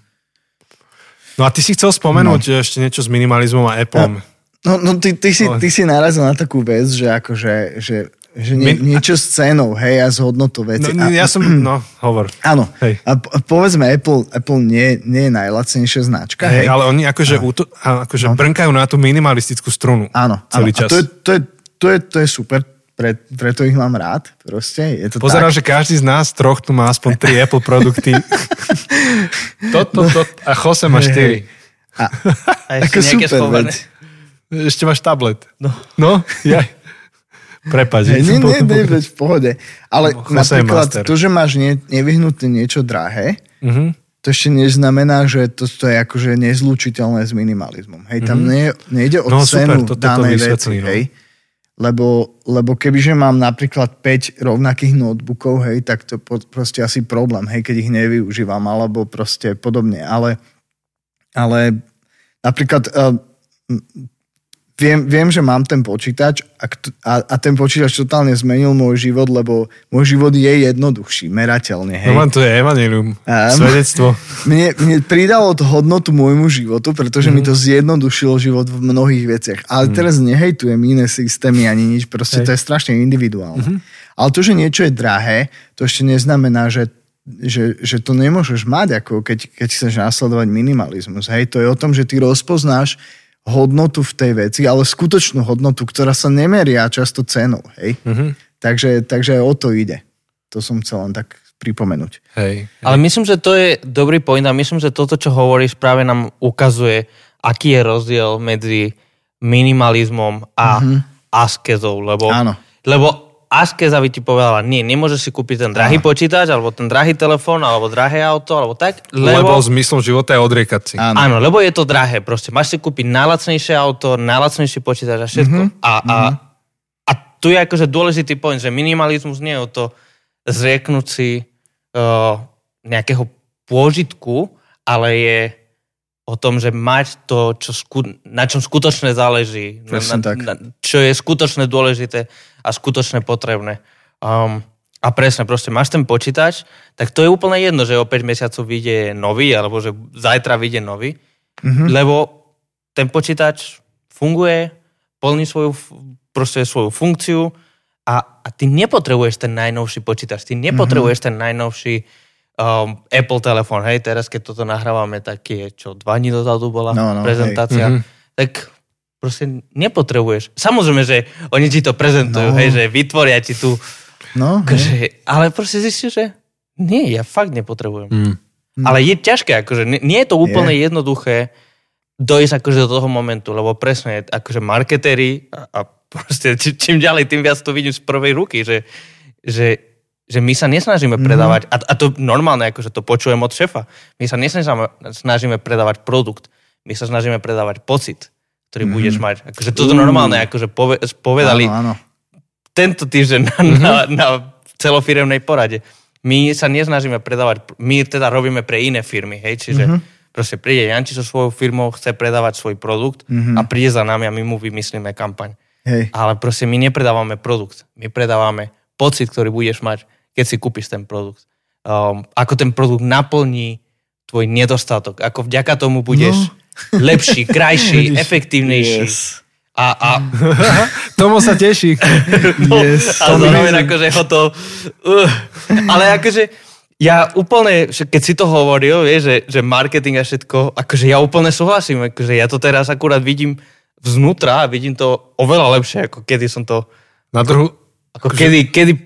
No a ty si chcel spomenúť no. ešte niečo s minimalizmom a Appleom. No, no ty, ty, si, ty si narazil na takú vec, že akože, že, že nie, My- niečo s cenou, hej, a s hodnotou No, veci. no, a, ja som, no, hovor. Áno. Hej. A po- povedzme, Apple, Apple nie, nie je najlacnejšia značka. Hej, Hej, ale oni akože, úto, akože brnkajú na tú minimalistickú strunu. Áno, celý áno. čas. A to je, to je, to je, to je super, pre, preto ich mám rád. Proste je to Pozerám, tak. že každý z nás troch tu má aspoň 3 Apple produkty. Toto, to, a Jose má 4. A, A ešte nejaké super. Ešte máš tablet. No. No, jaj. Prepač. Nie, nie, nie, nie, veď v pohode. Ale No, napríklad master. to, že máš nie, nevyhnutne niečo drahé, Mhm. to ešte neznamená, že to, to je akože nezlučiteľné s minimalizmom. Hej, tam nie, nejde o No, cenu super, to danej veci, no. hej. Lebo, lebo kebyže mám napríklad 5 rovnakých notebookov, hej, tak to po, proste asi problém, hej, keď ich nevyužívam, alebo proste podobne. Ale, ale napríklad uh, viem, viem, že mám ten počítač a, a, a ten počítač totálne zmenil môj život, lebo môj život je jednoduchší, merateľne. Hej. No mám to je evanilium. Áno. Svedectvo. Mne, mne pridalo to hodnotu môjmu životu, pretože mm. mi to zjednodušilo život v mnohých veciach. Ale mm. teraz nehejtujem iné systémy ani nič, proste Hej. to je strašne individuálne. Mm-hmm. Ale to, že niečo je drahé, to ešte neznamená, že že, že to nemôžeš mať, ako keď, keď chceš následovať minimalizmus. Hej, to je o tom, že ty rozpoznáš hodnotu v tej veci, ale skutočnú hodnotu, ktorá sa nemeria často cenou. Hej? Mhm. Takže, takže o to ide. To som chcel len tak pripomenúť. Hej. Ale myslím, že to je dobrý point a myslím, že toto, čo hovoríš, práve nám ukazuje, aký je rozdiel medzi minimalizmom a mm-hmm. askezou, lebo, Áno. lebo askeza by ti povedala, nie, nemôžeš si kúpiť ten drahý počítač, alebo ten drahý telefón, alebo drahé auto, alebo tak, Lebo, lebo, zmyslom života je odriekať si. Áno. áno, lebo je to drahé, proste máš si kúpiť najlacnejšie auto, najlacnejší počítač a všetko. Mhm. A, a, a tu je akože dôležitý point, že minimalizmus nie je o to zrieknúť si uh, nejakého pôžitku, ale je o tom, že mať to, čo sku, na čom skutočne záleží. Presne na, tak. na, čo je skutočne dôležité a skutočne potrebné. Um, a presne, proste máš ten počítač, tak to je úplne jedno, že o 5 mesiacov vyjde nový, alebo že zajtra vyjde nový, mm-hmm. lebo ten počítač funguje, plní svoju, proste svoju funkciu a, a ty nepotrebuješ ten najnovší počítač, ty nepotrebuješ mm-hmm. ten najnovší um, Apple telefón. Hej, teraz keď toto nahrávame, tak je čo, dva dní dozadu bola No, no, prezentácia. hej. Tak proste nepotrebuješ. Samozrejme, že oni ti to prezentujú, No. hej, že vytvoria ti tu, No, akože, ale proste zistíš, že nie, ja fakt nepotrebujem. Mm. Ale je ťažké, akože nie, nie je to úplne je. jednoduché dojsť akože do toho momentu, lebo presne, akože marketéri a, a proste čím ďalej, tým viac to vidím z prvej ruky, že, že, že my sa nesnažíme predávať, a, a to normálne, akože to počujem od šefa, my sa nesnažíme snažíme predávať produkt, my sa snažíme predávať pocit, ktorý budeš mať. Akože toto normálne, akože pove, povedali, Áno, áno. tento týždeň na, na, na celofiremnej porade. My sa nesnažíme predávať, my teda robíme pre iné firmy, hej, čiže mm-hmm. proste príde Janči so svojou firmou, chce predávať svoj produkt mm-hmm. a príde za nami a my mu vymyslíme kampaň. Hej. Ale proste my nepredávame produkt, my predávame pocit, ktorý budeš mať, keď si kúpiš ten produkt. Um, ako ten produkt naplní tvoj nedostatok, ako vďaka tomu budeš no. lepší, krajší, efektívnejší. Yes. A, a Tomu sa teší. No, Yes, a to zároveň akože ho to... Uh, ale akože ja úplne, keď si to hovoril, vieš, že, že marketing a všetko, akože ja úplne súhlasím, akože ja to teraz akurát vidím vznútra a vidím to oveľa lepšie, ako kedy som to, Na druhú, ako kedy, kedy,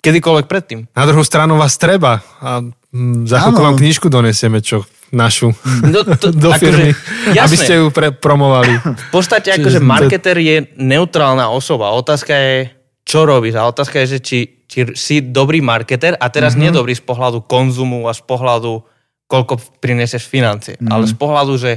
kedykoľvek predtým. na druhú stranu vás treba. A mm, za chvíľku vám knižku donesieme, čo našu No, to, do firmy, jasné. aby ste ju pre, promovali. V podstate akože marketer je neutrálna osoba. Otázka je, čo robíš. A otázka je, že či, či si dobrý marketer a teraz mm-hmm. nie dobrý z pohľadu konzumu a z pohľadu, koľko prinesieš financie. Mm-hmm. Ale z pohľadu, že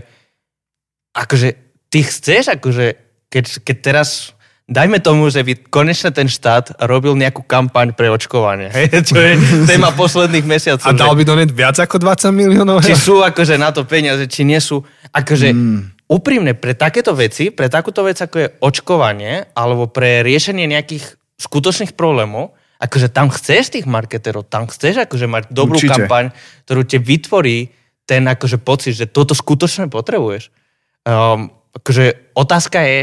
akože ty chceš, akože keď, keď teraz dajme tomu, že by konečne ten štát robil nejakú kampaň pre očkovanie. Hej? Čo je téma posledných mesiacov. A dal by donať viac ako 20 miliónov? či sú akože na to peniaze, či nie sú. Akože mm. úprimne, pre takéto veci, pre takúto vec, ako je očkovanie, alebo pre riešenie nejakých skutočných problémov, akože tam chceš tých marketerov, tam chceš akože mať dobrú Určite. kampaň, ktorú ti vytvorí ten akože pocit, že toto skutočne potrebuješ. Um, akože otázka je,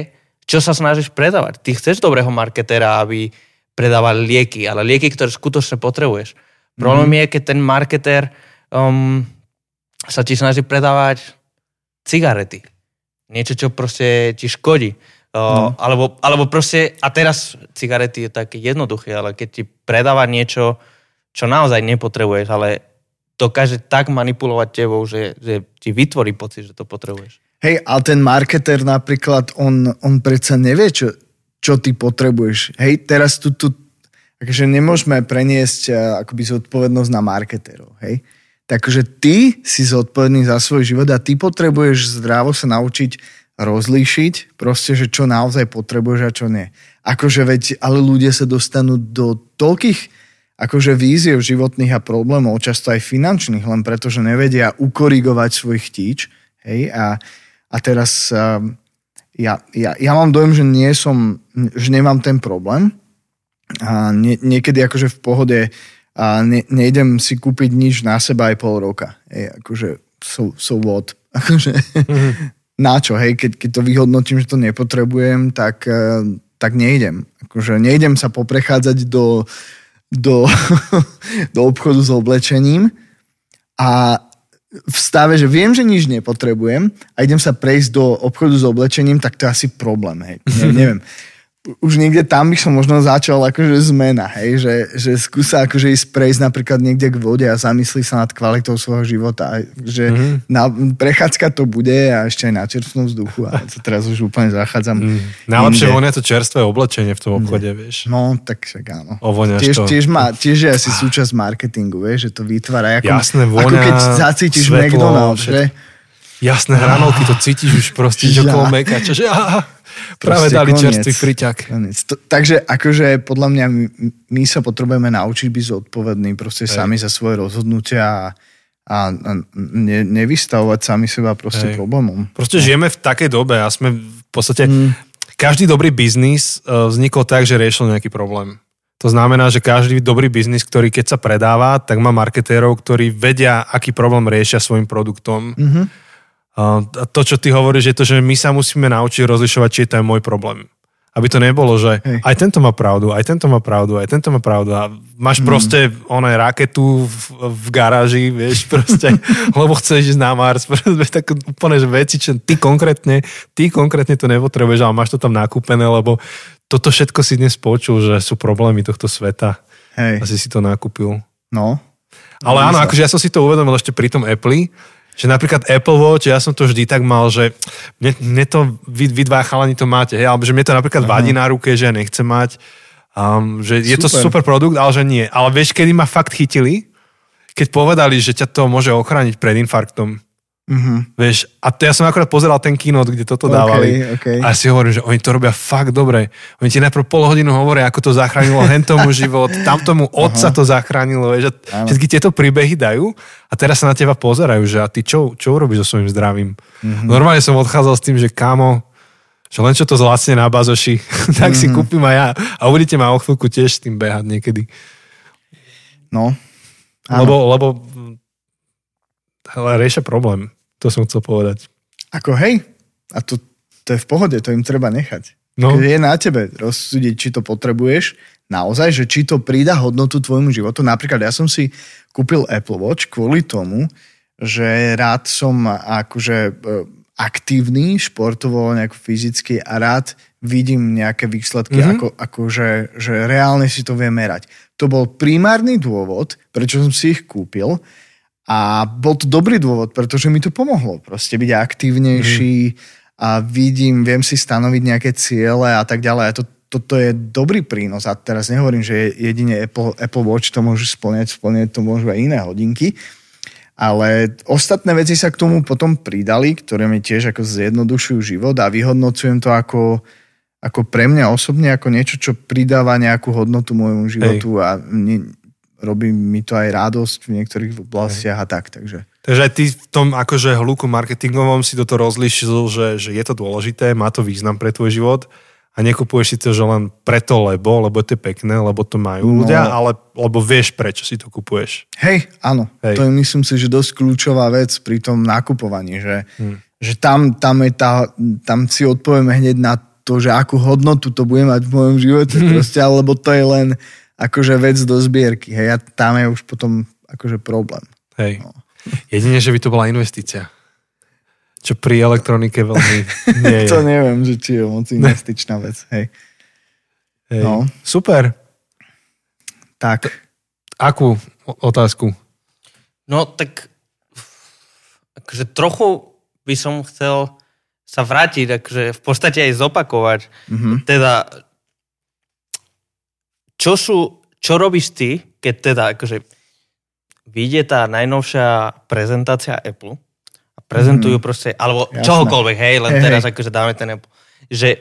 čo sa snažíš predávať. Ty chceš dobrého marketera, aby predával lieky, ale lieky, ktoré skutočne potrebuješ. Problém mm. je, keď ten marketer um, sa ti snaží predávať cigarety. Niečo, čo proste ti škodí. Uh, alebo, alebo proste, a teraz cigarety je také jednoduché, ale keď ti predáva niečo, čo naozaj nepotrebuješ, ale dokáže tak manipulovať tebou, že, že ti vytvorí pocit, že to potrebuješ. Hej, ale ten marketer napríklad, on, on predsa nevie, čo, čo ty potrebuješ. Hej, teraz tu, tu akože nemôžeme preniesť eh, akoby zodpovednosť na marketerov. Hej. Takže ty si zodpovedný za svoj život a ty potrebuješ zdravo sa naučiť rozlíšiť proste, že čo naozaj potrebuješ a čo nie. Akože veď, ale ľudia sa dostanú do toľkých akože víziev životných a problémov, často aj finančných, len preto, že nevedia ukorigovať svoj chtíč. Hej, a, a teraz um, ja, ja, ja mám dojem, že nie som, že nemám ten problém. A nie, niekedy akože v pohode a ne, nejdem si kúpiť nič na seba aj pol roka. Hej, akože so, so what? Akože, na čo, hej, keď, keď to vyhodnotím, že to nepotrebujem, tak, eh, tak nejdem. Akože nejdem sa poprechádzať do, do, do obchodu s oblečením a v stave, že viem, že nič nepotrebujem a idem sa prejsť do obchodu s oblečením, tak to je asi problém. Hej. Ne, neviem. Už niekde tam by som možno začal akože zmena, hej, že, že skúsa akože ísť prejsť napríklad niekde k vode a zamyslí sa nad kvalitou svojho života, že mm-hmm. na, prechádzka to bude a ešte aj na čerstvom vzduchu a to teraz už úplne zachádzam. Mm. Najlepšie vonia to čerstvé oblečenie v tom obchode, vieš. No, tak však áno. tiež, to. Tiež, má, tiež je asi súčasť marketingu, vieš, že to vytvára ako, Jasné, vonia, ako keď zacítiš svetlo, McDonald's, že? Jasné hranolky, to cítiš už proste, že okolo mekača, že aha, práve dali koniec, čerstvý friťak. To, takže akože podľa mňa my, my sa potrebujeme naučiť byť zodpovední proste Hej. sami za svoje rozhodnutia a, a, a ne, nevystavovať sami seba proste Hej. problémom. Proste no. žijeme v takej dobe a sme v podstate... Mm. Každý dobrý biznis e, vznikol tak, že riešil nejaký problém. To znamená, že každý dobrý biznis, ktorý keď sa predáva, tak má marketérov, ktorí vedia, aký problém riešia svojim produktom. Mm-hmm a to, čo ty hovoríš, je to, že my sa musíme naučiť rozlišovať, či je to môj problém. Aby to nebolo, že Hej. aj tento má pravdu, aj tento má pravdu, aj tento má pravdu a máš mm. proste oné raketu v, v garáži, vieš, proste, lebo chceš ísť na Mars, tak úplne, že veci, čo ty konkrétne, ty konkrétne to nepotrebuješ, ale máš to tam nakúpené, lebo toto všetko si dnes počul, že sú problémy tohto sveta. Hej. Asi si to nakúpil. No. Ale áno, akože ja som si to uvedomil ešte pri tom Apple, že napríklad Apple Watch, ja som to vždy tak mal, že mne, mne to, vy, vy dva chalani to máte, hej, alebo že mne to napríklad Aha. vadí na ruke, že ja nechcem mať, um, že super. je to super produkt, ale že nie. Ale vieš, kedy ma fakt chytili? Keď povedali, že ťa to môže ochrániť pred infarktom. Mm-hmm. Vieš, a to ja som akorát pozeral ten keynote, kde toto okay, dávali. Okay. A ja si hovorím, že oni to robia fakt dobre. Oni ti najprv pol hodinu hovoria, ako to zachránilo hentomu život, tamtomu otca Aha. to zachránilo. Vieš, a všetky tieto príbehy dajú a teraz sa na teba pozerajú, že a ty čo, čo urobíš so svojím zdravím? Mm-hmm. Normálne som odchádzal s tým, že kámo, že len čo to zlacne na bazoši, tak mm-hmm. si kúpim aj ja a uvidíte ma o chvíľku tiež s tým behať niekedy. No. Lebo, lebo hele, riešia problém. To som chcel povedať. Ako hej, a to, to je v pohode, to im treba nechať. No. Keď je na tebe rozsúdiť, či to potrebuješ, naozaj, že či to prída hodnotu tvojmu životu. Napríklad ja som si kúpil Apple Watch kvôli tomu, že rád som akože e, aktívny, športovo, nejako fyzicky a rád vidím nejaké výsledky, mm-hmm. ako, ako že, že reálne si to vie merať. To bol primárny dôvod, prečo som si ich kúpil a bol to dobrý dôvod, pretože mi to pomohlo proste byť aktívnejší mm. a vidím, viem si stanoviť nejaké ciele a tak ďalej. A to, toto je dobrý prínos. A teraz nehovorím, že jedine Apple, Apple Watch to môže splňať, splňať to môžu aj iné hodinky. Ale ostatné veci sa k tomu potom pridali, ktoré mi tiež ako zjednodušujú život a vyhodnocujem to ako, ako pre mňa osobne ako niečo, čo pridáva nejakú hodnotu môjmu životu Hej. a ne, robí mi to aj radosť v niektorých oblastiach a tak, takže. Takže aj ty v tom akože hluku marketingovom si toto rozlišil, že, že je to dôležité, má to význam pre tvoj život a nekupuješ si to, že len preto, lebo, lebo to je pekné, lebo to majú no, ľudia, ale lebo vieš, prečo si to kupuješ. Hej, áno. Hej. To je myslím si, že dosť kľúčová vec pri tom nakupovaní, že, hmm. že tam, tam, je tá, tam si odpovieme hneď na to, že akú hodnotu to bude mať v mojom živote, hmm. proste, alebo to je len akože vec do zbierky. Hej, a tam je už potom akože problém. Hej. No. Jedine, že by to bola investícia. Čo pri elektronike veľmi nie je. to neviem, že či je moc investičná vec. Hej. Hej. No. Super. Tak. Akú otázku? No tak akože trochu by som chcel sa vrátiť, akože v podstate aj zopakovať. Mm-hmm. Teda čo sú, čo robíš ty, keď teda akože vyjde tá najnovšia prezentácia Apple a prezentujú mm. proste, alebo Jasné. čohokoľvek, hej, len hey, teraz hey. akože dáme ten Apple, že,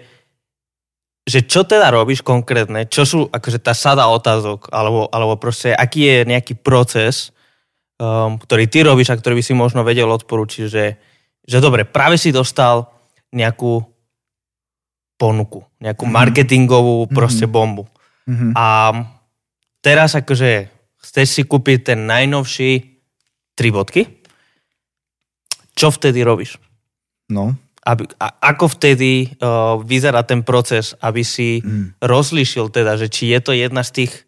že čo teda robíš konkrétne, čo sú akože tá sada otázok, alebo, alebo proste aký je nejaký proces, um, ktorý ty robíš a ktorý by si možno vedel odporučiť, že, že dobre, práve si dostal nejakú ponuku, nejakú mm. marketingovú proste mm. bombu Mm-hmm. A teraz akože chceš si kúpiť ten najnovší tri bodky, čo vtedy robíš? No. Aby, a ako vtedy uh, vyzerá ten proces, aby si mm. rozlišil teda, že či je to jedna z tých,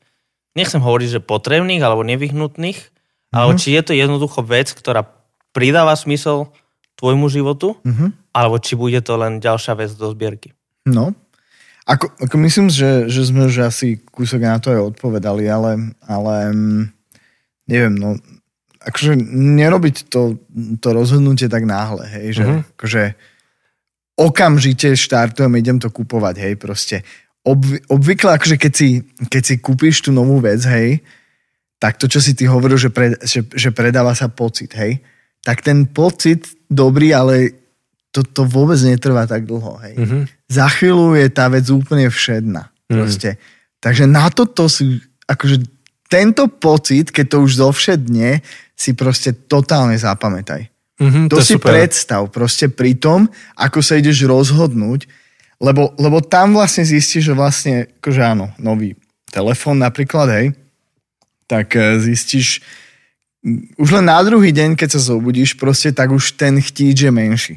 nechcem hovoriť, že potrebných alebo nevyhnutných, mm-hmm. alebo či je to jednoducho vec, ktorá pridáva smysel tvojmu životu, mm-hmm. alebo či bude to len ďalšia vec do zbierky. No, Ako, ako myslím, že, že sme už asi kúsok na to aj odpovedali, ale, ale mm, neviem, no akože nerobiť to, to rozhodnutie tak náhle, hej, že uh-huh. akože okamžite štartujem, idem to kupovať, hej, proste. Obvy, obvykle, akože keď si, keď si kúpiš tú novú vec, hej, tak to, čo si ty hovoril, že, pre, že, že predáva sa pocit, hej, tak ten pocit dobrý, ale to, to vôbec netrvá tak dlho. Hej. Mm-hmm. Za chvíľu je tá vec úplne všedná. Mm-hmm. Proste. Takže na toto si, akože tento pocit, keď to už zovšedne, si proste totálne zapamätaj. Mm-hmm, to, to si super. predstav proste pri tom, ako sa ideš rozhodnúť, lebo, lebo tam vlastne zistíš, že vlastne, akože áno, nový telefón napríklad, hej, tak eh, zistíš, už len na druhý deň, keď sa zobudíš, proste tak už ten chtíč je menší.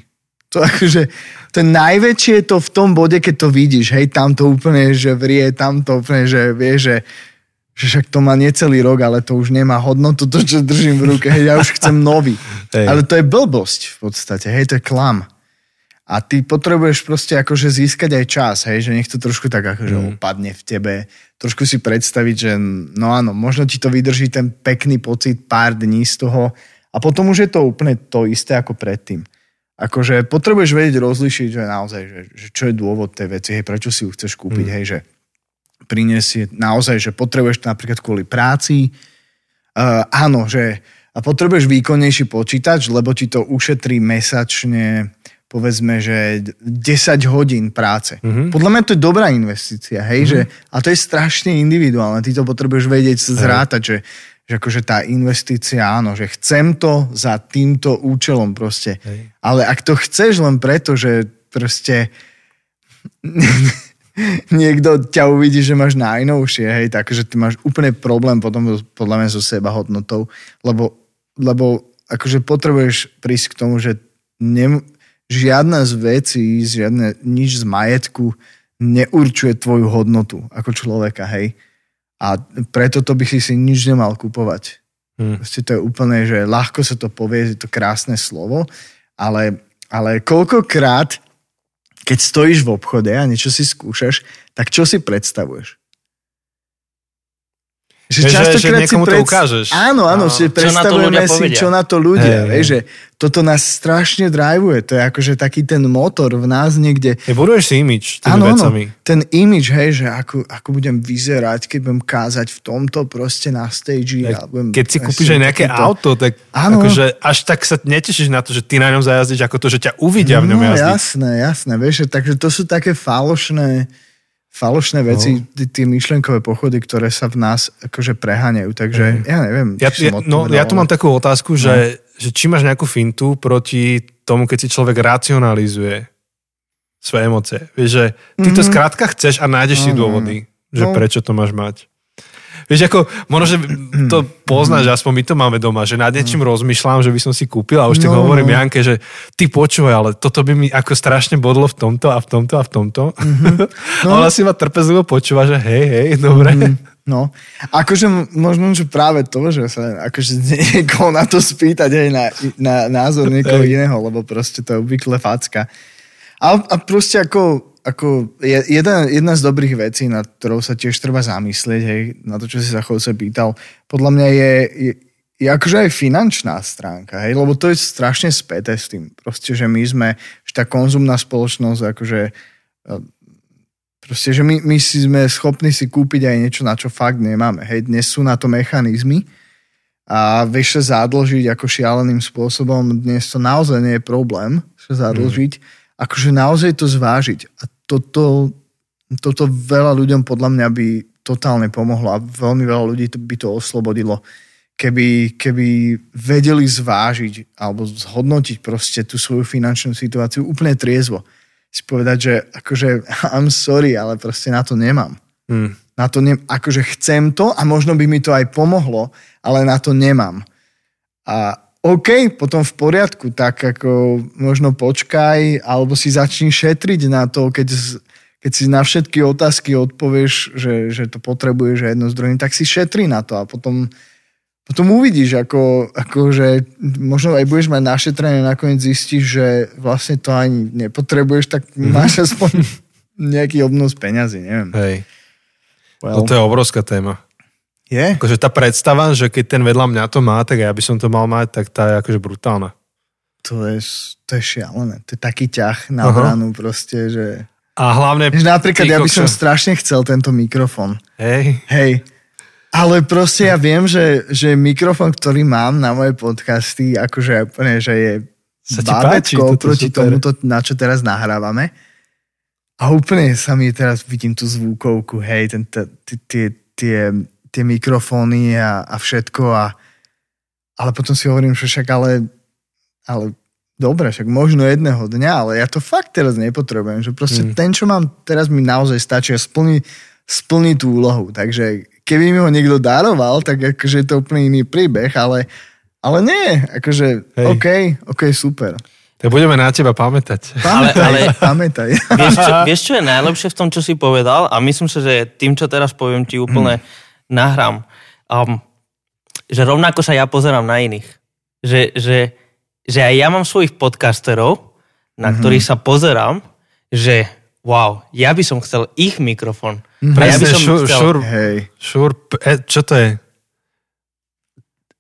To akože, to najväčšie je to v tom bode, keď to vidíš, hej, tam to úplne, že vrie, tam to úplne, že vie, že, že však to má necelý rok, ale to už nemá hodnotu, to, čo držím v ruke, hej, ja už chcem nový. Hej. Ale to je blbosť v podstate, hej, to je klam. A ty potrebuješ proste akože získať aj čas, hej, že nech to trošku tak akože mm. opadne v tebe. Trošku si predstaviť, že no áno, možno ti to vydrží ten pekný pocit pár dní z toho a potom už je to úplne to isté ako predtým akože potrebuješ vedieť rozlišiť, že naozaj, že, že čo je dôvod tej veci, hej, prečo si ju chceš kúpiť, mm. hej, že prinesie naozaj, že potrebuješ to napríklad kvôli práci, uh, áno, že a potrebuješ výkonnejší počítač, lebo ti to ušetrí mesačne povedzme, že 10 hodín práce. Mm-hmm. Podľa mňa to je dobrá investícia, hej, mm-hmm. že, a to je strašne individuálne, ty to potrebuješ vedieť zrátať, že že akože tá investícia, áno, že chcem to za týmto účelom proste. Hej. Ale ak to chceš len preto, že proste niekto ťa uvidí, že máš najnovšie, hej, takže ty máš úplne problém potom podľa mňa so seba hodnotou, lebo, lebo akože potrebuješ prísť k tomu, že ne, žiadna z vecí, žiadne, nič z majetku neurčuje tvoju hodnotu ako človeka, hej. A preto to by si si nič nemal kupovať. Hmm. Proste to je úplne, že ľahko sa to povie, je to krásne slovo, ale, ale koľkokrát, keď stojíš v obchode a niečo si skúšaš, tak čo si predstavuješ? Že, že, že niekomu pred... to ukážeš. Áno, áno, no, že predstavujeme si, povedia. čo na to ľudia. Hey, hey. Že toto nás strašne drivuje. To je akože taký ten motor v nás niekde. Je, buduješ si imič tými áno, vecami. Áno, ten imič, hej, že ako, ako budem vyzerať, keď budem kázať v tomto proste na stage. Ja budem keď si kúpiš aj nejaké takýto... auto, tak áno. akože až tak sa netešíš na to, že ty na ňom zajazdíš, ako to, že ťa uvidia no, v ňom jazdiť. jasné, jasné. Vieš, takže to sú také falošné falošné veci, no. tie myšlenkové pochody, ktoré sa v nás akože preháňajú. Takže mm. ja neviem. Ja, ja, no, ja tu mám takú otázku, no. že, že či máš nejakú fintu proti tomu, keď si človek racionalizuje svoje emócie. Vieš, že ty to mm-hmm. skrátka chceš a nájdeš no, si dôvody, že no. prečo to máš mať. Vieš, ako, možno, že to poznáš, aspoň my to máme doma, že nad niečím rozmýšľam, že by som si kúpil a už tak no, hovorím no. Janke, že ty počúvaj, ale toto by mi ako strašne bodlo v tomto a v tomto a v tomto. Mm-hmm. No. a ona si ma trpezlivo počúva, že hej, hej, dobre. Mm-hmm. No, akože možno, že práve to, že sa akože niekoho na to spýtať, hej, na, na názor niekoho iného, lebo proste to je obvykle facka. A, a proste ako ako jedna, jedna z dobrých vecí, na ktorou sa tiež treba zamyslieť, hej, na to, čo si sa chodce pýtal, podľa mňa je, je, je akože aj finančná stránka, hej, lebo to je strašne späté s tým. Proste, že my sme, že tá konzumná spoločnosť, akože e, proste, že my, my si sme schopní si kúpiť aj niečo, na čo fakt nemáme. Hej, dnes sú na to mechanizmy a vieš sa zadlžiť ako šialeným spôsobom, dnes to naozaj nie je problém sa zadlžiť, mm. akože naozaj to zvážiť. A toto, toto veľa ľuďom podľa mňa by totálne pomohlo a veľmi veľa ľudí by to oslobodilo, keby, keby vedeli zvážiť alebo zhodnotiť proste tú svoju finančnú situáciu úplne triezvo. Si povedať, že akože I'm sorry, ale proste na to nemám. Hmm. Na to ne, akože chcem to a možno by mi to aj pomohlo, ale na to nemám. A OK, potom v poriadku, tak ako možno počkaj, alebo si začni šetriť na to, keď, keď si na všetky otázky odpovieš, že, že to potrebuješ jedno z druhým, tak si šetri na to a potom, potom uvidíš, ako, ako že možno aj budeš mať našetrené, nakoniec zistíš, že vlastne to ani nepotrebuješ, tak mm-hmm. máš aspoň nejaký obnos peňazí, neviem. Hej. Well, No to je obrovská téma. Je? Akože tá predstava, že keď ten vedľa mňa to má, tak ja by som to mal mať, tak tá je akože brutálna. To je, to je šialené. To je taký ťah na Aha. branu proste, že... A hlavne... Že napríklad ja by som strašne chcel tento mikrofón. Hej, Hej. Ale proste ja viem, že, že mikrofón, ktorý mám na moje podcasty, akože úplne, že je Sa bábetko proti super. tomuto, na čo teraz nahrávame. A úplne sa mi teraz vidím tú zvúkovku, hej, ten, tie, tie mikrofóny a, a všetko a ale potom si hovorím, že však ale, ale dobre, však možno jedného dňa, ale ja to fakt teraz nepotrebujem, že proste Mm. ten, čo mám teraz mi naozaj stačí a splní, splní tú úlohu, takže keby mi ho niekto daroval, tak akože je to úplne iný príbeh, ale, ale nie, akože Hej. OK, OK, super. tak budeme na teba pamätať. Pamätaj, Ale- pamätaj. Vieš čo, vieš, čo je najlepšie v tom, čo si povedal? A myslím si, že tým, čo teraz poviem, ti úplne nahrám. Um, že rovnako sa ja pozerám na iných. Že, že, že aj ja mám svojich podcasterov, na ktorých sa pozerám, že wow, ja by som chcel ich mikrofón. A ja by som šur, chcel... šur, Hej. šur, e, čo to je?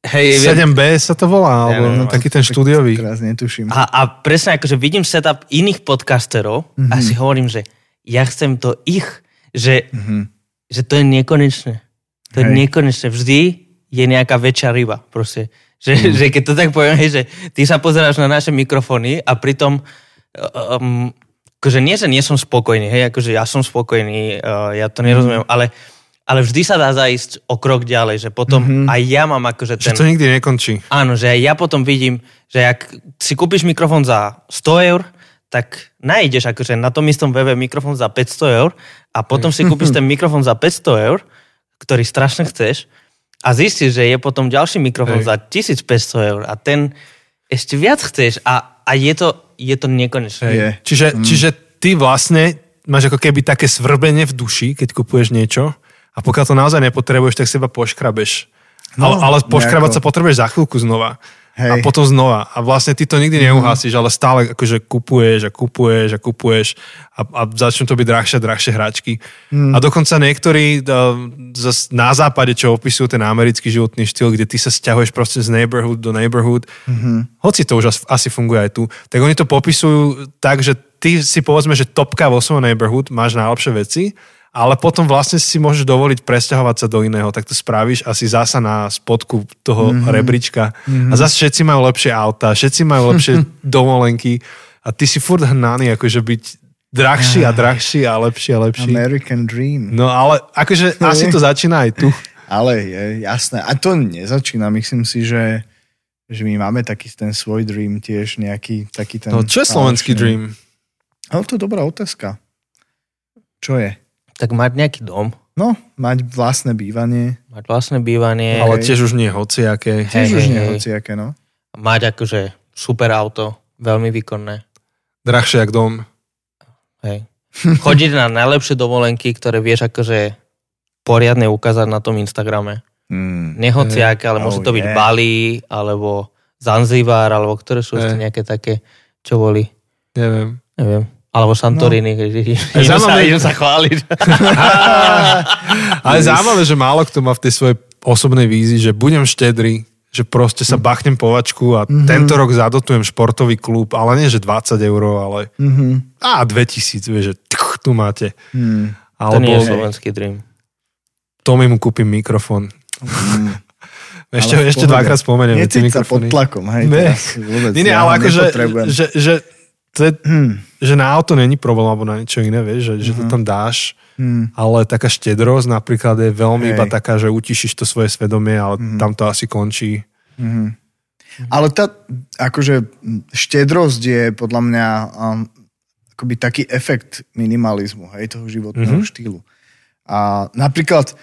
Hej, viem- 7B sa to volá, alebo neviem, no, taký ten štúdiový. Teraz netuším. A, a presne akože vidím setup iných podcasterov mm-hmm. a si hovorím, že ja chcem to ich, že, mm-hmm. že to je nekonečné. To je nekonečné. Vždy je nejaká väčšia ryba. Proste. Že, mm. že keď to tak poviem, že ty sa pozeráš na naše mikrofóny a pritom um, akože nie, že nie som spokojný, hej, akože ja som spokojný, uh, ja to nerozumiem, ale, ale vždy sa dá zajsť o krok ďalej, že potom mm-hmm. aj ja mám akože Že ten... to nikdy nekončí. Áno, že aj ja potom vidím, že ak si kúpiš mikrofón za 100 eur, tak nájdeš akože na tom istom webe mikrofón za 500 eur a potom si kúpiš ten mikrofón za 500 eur, ktorý strašne chceš a zistíš, že je potom ďalší mikrofón Hej. za 1500 eur a ten ešte viac chceš a, a je to, je to nekonečné. Je. Čiže, mm. čiže ty vlastne máš ako keby také svrbenie v duši, keď kupuješ niečo a pokiaľ to naozaj nepotrebuješ, tak seba poškrabeš. No, ale, ale poškrabať nejako. sa potrebuješ za chvíľku znova. Hej. A potom znova. A vlastne ty to nikdy neuhasíš, ale stále akože kupuješ a kupuješ a kupuješ a, a začnú to byť drahšie a drahšie hračky. A dokonca niektorí na západe, čo opisujú ten americký životný štýl, kde ty sa stiahuješ proste z neighborhood do neighborhood, hoci to už as- asi funguje aj tu, tak oni to popisujú tak, že ty si povedzme, že topka vo svojom neighborhood, máš najlepšie veci, ale potom vlastne si môžeš dovoliť presťahovať sa do iného, tak to spravíš a si zasa na spodku toho mm-hmm. rebríčka mm-hmm. a zase všetci majú lepšie auta, všetci majú lepšie dovolenky a ty si furt hnaný, akože byť drahší a drahší a lepší a lepší. American Dream. No ale akože asi to začína aj tu. Ale je jasné. A to nezačína. Myslím si, že, že my máme taký ten svoj dream tiež nejaký taký ten... No čo je slovenský dream? Ale to je dobrá otázka. Čo je? Tak mať nejaký dom, No, mať vlastné bývanie. mať vlastné bývanie, Ale tiež už nie hociaké. Tiež Hej, už nie hej. hociaké, no. mať akože super auto, veľmi výkonné. Drahšie jak dom. Hej. Chodiť na najlepšie dovolenky, ktoré vieš akože poriadne ukázať na tom Instagrame. Mm. Nehociaké, ale môže Oh, to byť yeah. Bali, alebo Zanzibar, alebo ktoré sú ešte nejaké také, čo boli, Neviem. neviem. Alebo Santorini, no. idem, Aj sa, idem sa chváliť. Ale zaujímavé, že málo kto má v tej svojej osobnej vízii, že budem štedrý, že proste sa bachnem povačku a mm-hmm. tento rok zadotujem športový klub, ale nie, že 20 eur, ale Mm-hmm. a 2000, vieš, že tch, tu máte. Mm. To nie je Alebo slovenský dream. Tomi mu kúpim mikrofón. Ešte, v ešte pohode. dvakrát spomeniem Necíť sa pod tlakom, hej, Ne. teraz vôbec. Nie, ale akože, nepotrebujem. že, že, to je, Hm. Že na auto není problém, alebo na niečo iné, vieš, že, že to tam dáš, Hm. ale taká štedrosť napríklad je veľmi Hej. iba taká, že utišíš to svoje svedomie, ale tam to asi končí. Ale tá, akože štedrosť je podľa mňa um, akoby taký efekt minimalizmu, hej, toho životného mm-hmm. štýlu. A napríklad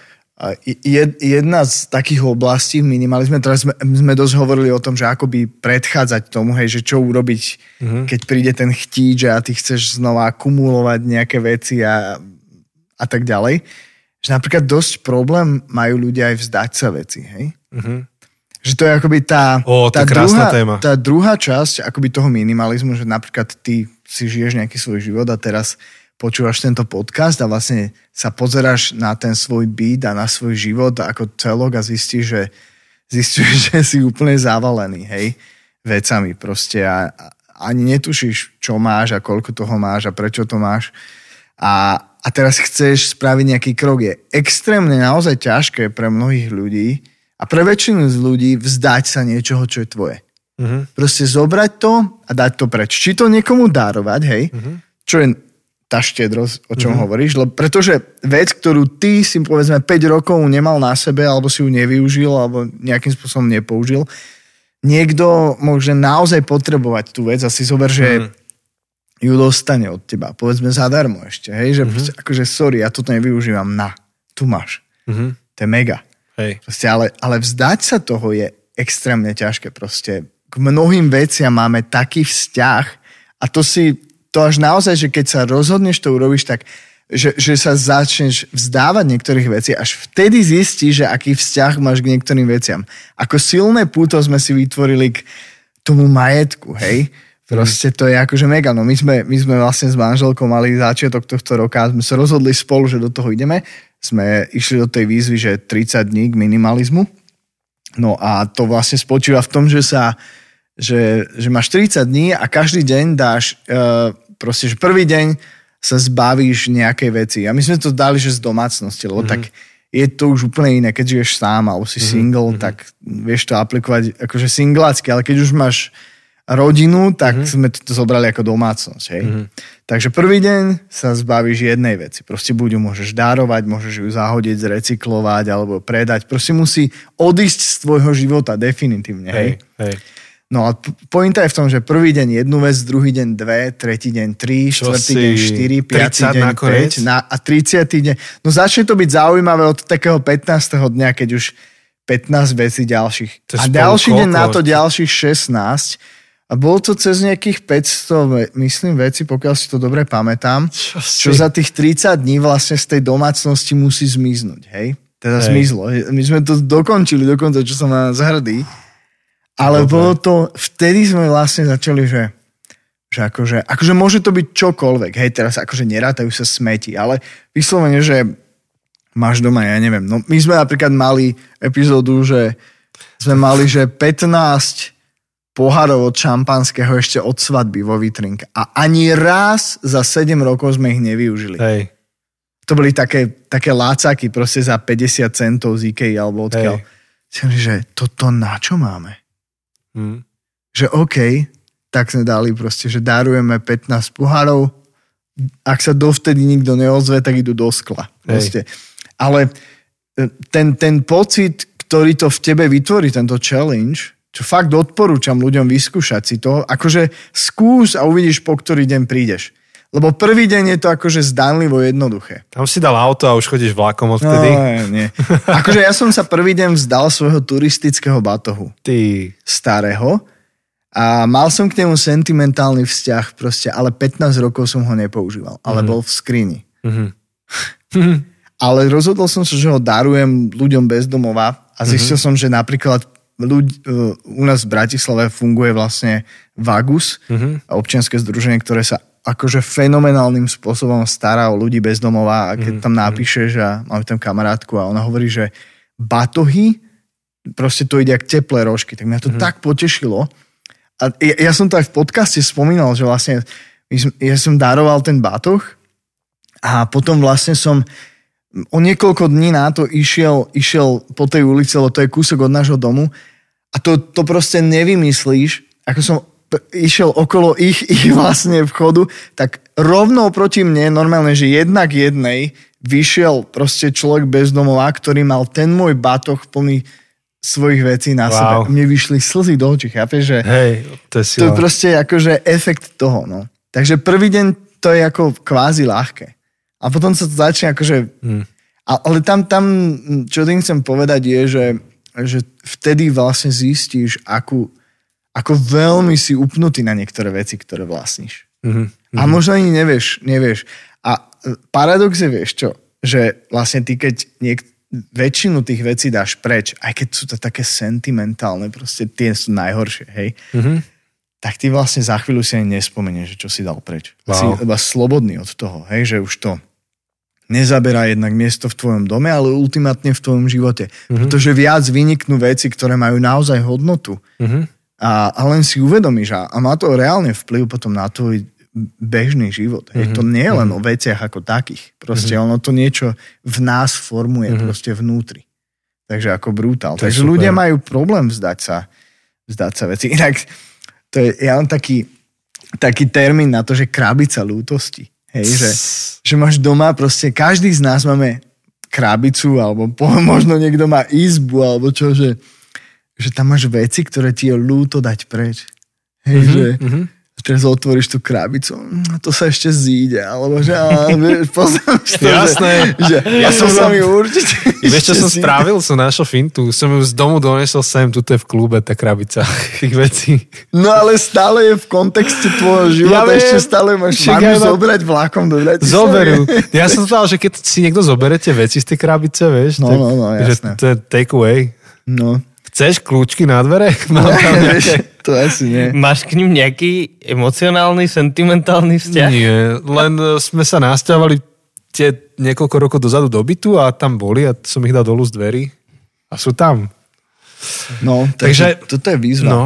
jedna z takých oblastí v minimalizme, teraz sme, sme dosť hovorili o tom, že akoby predchádzať tomu, hej, že čo urobiť, mm-hmm. keď príde ten chtíč a ty chceš znova akumulovať nejaké veci a, a tak ďalej. Že napríklad dosť problém majú ľudia aj vzdať sa veci, hej? Mhm. Že to je akoby tá, to tá, druhá, téma. tá druhá časť akoby toho minimalizmu, že napríklad ty si žiješ nejaký svoj život a teraz počúvaš tento podcast a vlastne sa pozeráš na ten svoj byt a na svoj život ako celok a zistíš, že, zistíš, že si úplne zavalený, hej, vecami proste a, a ani netušíš, čo máš a koľko toho máš a prečo to máš. A, a teraz chceš spraviť nejaký krok. Je extrémne naozaj ťažké pre mnohých ľudí a pre väčšinu z ľudí vzdať sa niečoho, čo je tvoje. Uh-huh. Proste zobrať to a dať to preč. Či to niekomu dárovať, hej, uh-huh. čo je tá štedrosť, o čom uh-huh. hovoríš, lebo pretože vec, ktorú ty si povedzme 5 rokov nemal na sebe, alebo si ju nevyužil, alebo nejakým spôsobom nepoužil, niekto môže naozaj potrebovať tú vec a si zober, že uh-huh. ju dostane od teba, povedzme zadarmo ešte, hej, že uh-huh. proste, akože sorry, ja toto nevyužívam, na, tu máš. Uh-huh. To je mega. Hej. Proste, ale, ale vzdať sa toho je extrémne ťažké proste. K mnohým veciam máme taký vzťah a to si to až naozaj, že keď sa rozhodneš to urobíš, tak že, že sa začneš vzdávať niektorých vecí, až vtedy zistíš, že aký vzťah máš k niektorým veciam. Ako silné púto sme si vytvorili k tomu majetku, hej? Proste to je akože mega. No my sme, my sme vlastne s manželkou mali začiatok tohto roka sme sa rozhodli spolu, že do toho ideme. Sme išli do tej výzvy, že 30 dní k minimalizmu. No a to vlastne spočíva v tom, že sa že, že máš 30 dní a každý deň dáš uh, proste, že prvý deň sa zbavíš nejakej veci. A my sme to dali, že z domácnosti, lebo mm-hmm. tak je to už úplne iné, keď žiješ sám alebo si mm-hmm. single, mm-hmm. tak vieš to aplikovať akože singlácky, ale keď už máš rodinu, tak mm-hmm. sme to zobrali ako domácnosť. Hej? Mm-hmm. Takže prvý deň sa zbavíš jednej veci. Proste buď ju môžeš dárovať, môžeš ju zahodiť, zrecyklovať alebo predať. Proste musí odísť z tvojho života definitívne. Hej, hej. No a pointa je v tom, že prvý deň jednu vec, druhý deň dve, tretí deň tri, Čo štvrtý si... deň štyri, piatý deň päť na, a 30. deň. No začne to byť zaujímavé od takého 15. dňa, keď už 15 vecí ďalších. A ďalší deň na to ďalších 16. A bolo to cez nejakých 500, myslím, veci, pokiaľ si to dobre pamätám, čo, čo za tých 30 dní vlastne z tej domácnosti musí zmiznúť, hej? Teda hej. zmizlo. My sme to dokončili dokonca, čo som na zahrdý. Ale Dobre. bolo to, vtedy sme vlastne začali, že, že akože, akože môže to byť čokoľvek, hej, teraz akože nerátajú sa smeti, ale vyslovene, že máš doma, ja neviem, no my sme napríklad mali epizódu, že sme mali, že 15 pohárov od šampanského ešte od svadby vo vitrinke a ani raz za 7 rokov sme ich nevyužili. Hej. To boli také, také lácaky proste za 50 centov z Ikei alebo odkiaľ. Hej. Že toto na čo máme? Hmm. Že OK, tak sme dali proste, že darujeme 15 pohárov, ak sa dovtedy nikto neozve, tak idú do skla. Proste. Ale e, ten, ten pocit, ktorý to v tebe vytvorí, tento challenge, čo fakt odporúčam ľuďom vyskúšať si to, akože skús a uvidíš, po ktorý deň prídeš. Lebo prvý deň je to akože zdanlivo jednoduché. Tam si dal auto a už chodíš vlákom odtedy? No, nie. Akože ja som sa prvý deň vzdal svojho turistického batohu. Ty. Starého. A mal som k nemu sentimentálny vzťah proste, ale 15 rokov som ho nepoužíval. Ale mm. bol v skrini. Mm-hmm. ale rozhodol som sa, že ho darujem ľuďom bez domova a zistil mm-hmm. som, že napríklad ľudí, e, u nás v Bratislave funguje vlastne Vagus, mm-hmm. občianske združenie, ktoré sa akože fenomenálnym spôsobom stará o ľudí bez domova a keď mm, tam napíšeš a máme tam kamarátku a ona hovorí, že batohy, proste to ide jak teplé rožky, tak mňa to mm. tak potešilo. A ja, ja som to aj v podcaste spomínal, že vlastne ja som daroval ten batoh a potom vlastne som o niekoľko dní na to išiel, išiel po tej ulici, lebo to je kúsok od nášho domu a to, to proste nevymyslíš, ako som išiel okolo ich, ich vlastne vchodu, tak rovno proti mne, normálne, že jednak jednej, vyšiel proste človek bez domova, ktorý mal ten môj batoh plný svojich vecí na wow. sebe. Mne vyšli slzy do očí, chápeš? Že Hej, to je To je proste akože efekt toho, no. Takže prvý deň to je ako kvázi ľahké. A potom sa to začne akože... Hmm. Ale tam, tam, čo tým chcem povedať je, že, že vtedy vlastne zistíš, akú, ako veľmi si upnutý na niektoré veci, ktoré vlastníš. Mm-hmm. A možno ani nevieš, nevieš. A e, paradox je, vieš čo, že vlastne ty, keď niek- väčšinu tých vecí dáš preč, aj keď sú to také sentimentálne, proste tie sú najhoršie, hej. Mm-hmm. tak ty vlastne za chvíľu si ani nespomenieš, čo si dal preč. Wow. Si iba slobodný od toho, hej, že už to nezaberá jednak miesto v tvojom dome, ale ultimátne v tvojom živote. Mm-hmm. Pretože viac vyniknú veci, ktoré majú naozaj hodnotu. Mhm. A, a len si uvedomíš a, a má to reálne vplyv potom na tvoj bežný život. Mm-hmm. To nie je len o veciach ako takých. Proste mm-hmm. ono to niečo v nás formuje mm-hmm. proste vnútri. Takže ako brutál. To Takže super. ľudia majú problém vzdať sa, vzdať sa veci. Inak to je, ja mám taký, taký termín na to, že krabica lútosti. Hej, že, že máš doma proste, každý z nás máme krabicu, alebo po, možno niekto má izbu, alebo čo, že, že tam máš veci, ktoré ti je ľúto dať preč. Hej, mm-hmm, že mhm. teraz otvoríš tú krabicu, "Mm, to sa ešte zíde, alebo že á, vieš, poznáš to, Jasné. Že, že ja som sa mi určite Vieš, čo som zíde. spravil? Som našiel fintu. Som ju z domu donesol sem, tuto je v klube tá krabica tých vecí. No ale stále je v kontexte tvojho života, Ja viem. ešte stále máš, mám ju ma- zobrať vlákom do Bratislavy. Zoberú. Ja som povedal, že keď si niekto zoberie tie veci z tej krabice, vieš, No, tak, no, no, že jasné. to je take away. No, Chceš kľúčky na dvere? Mám tam vieš, nejaké... to asi nie. Máš k ním nejaký emocionálny, sentimentálny vzťah? Nie, len e, sme sa nasťahovali tie niekoľko rokov dozadu do bytu a tam boli a som ich dal dolu z dverí a sú tam. No, Takže- takže toto je výzva. No,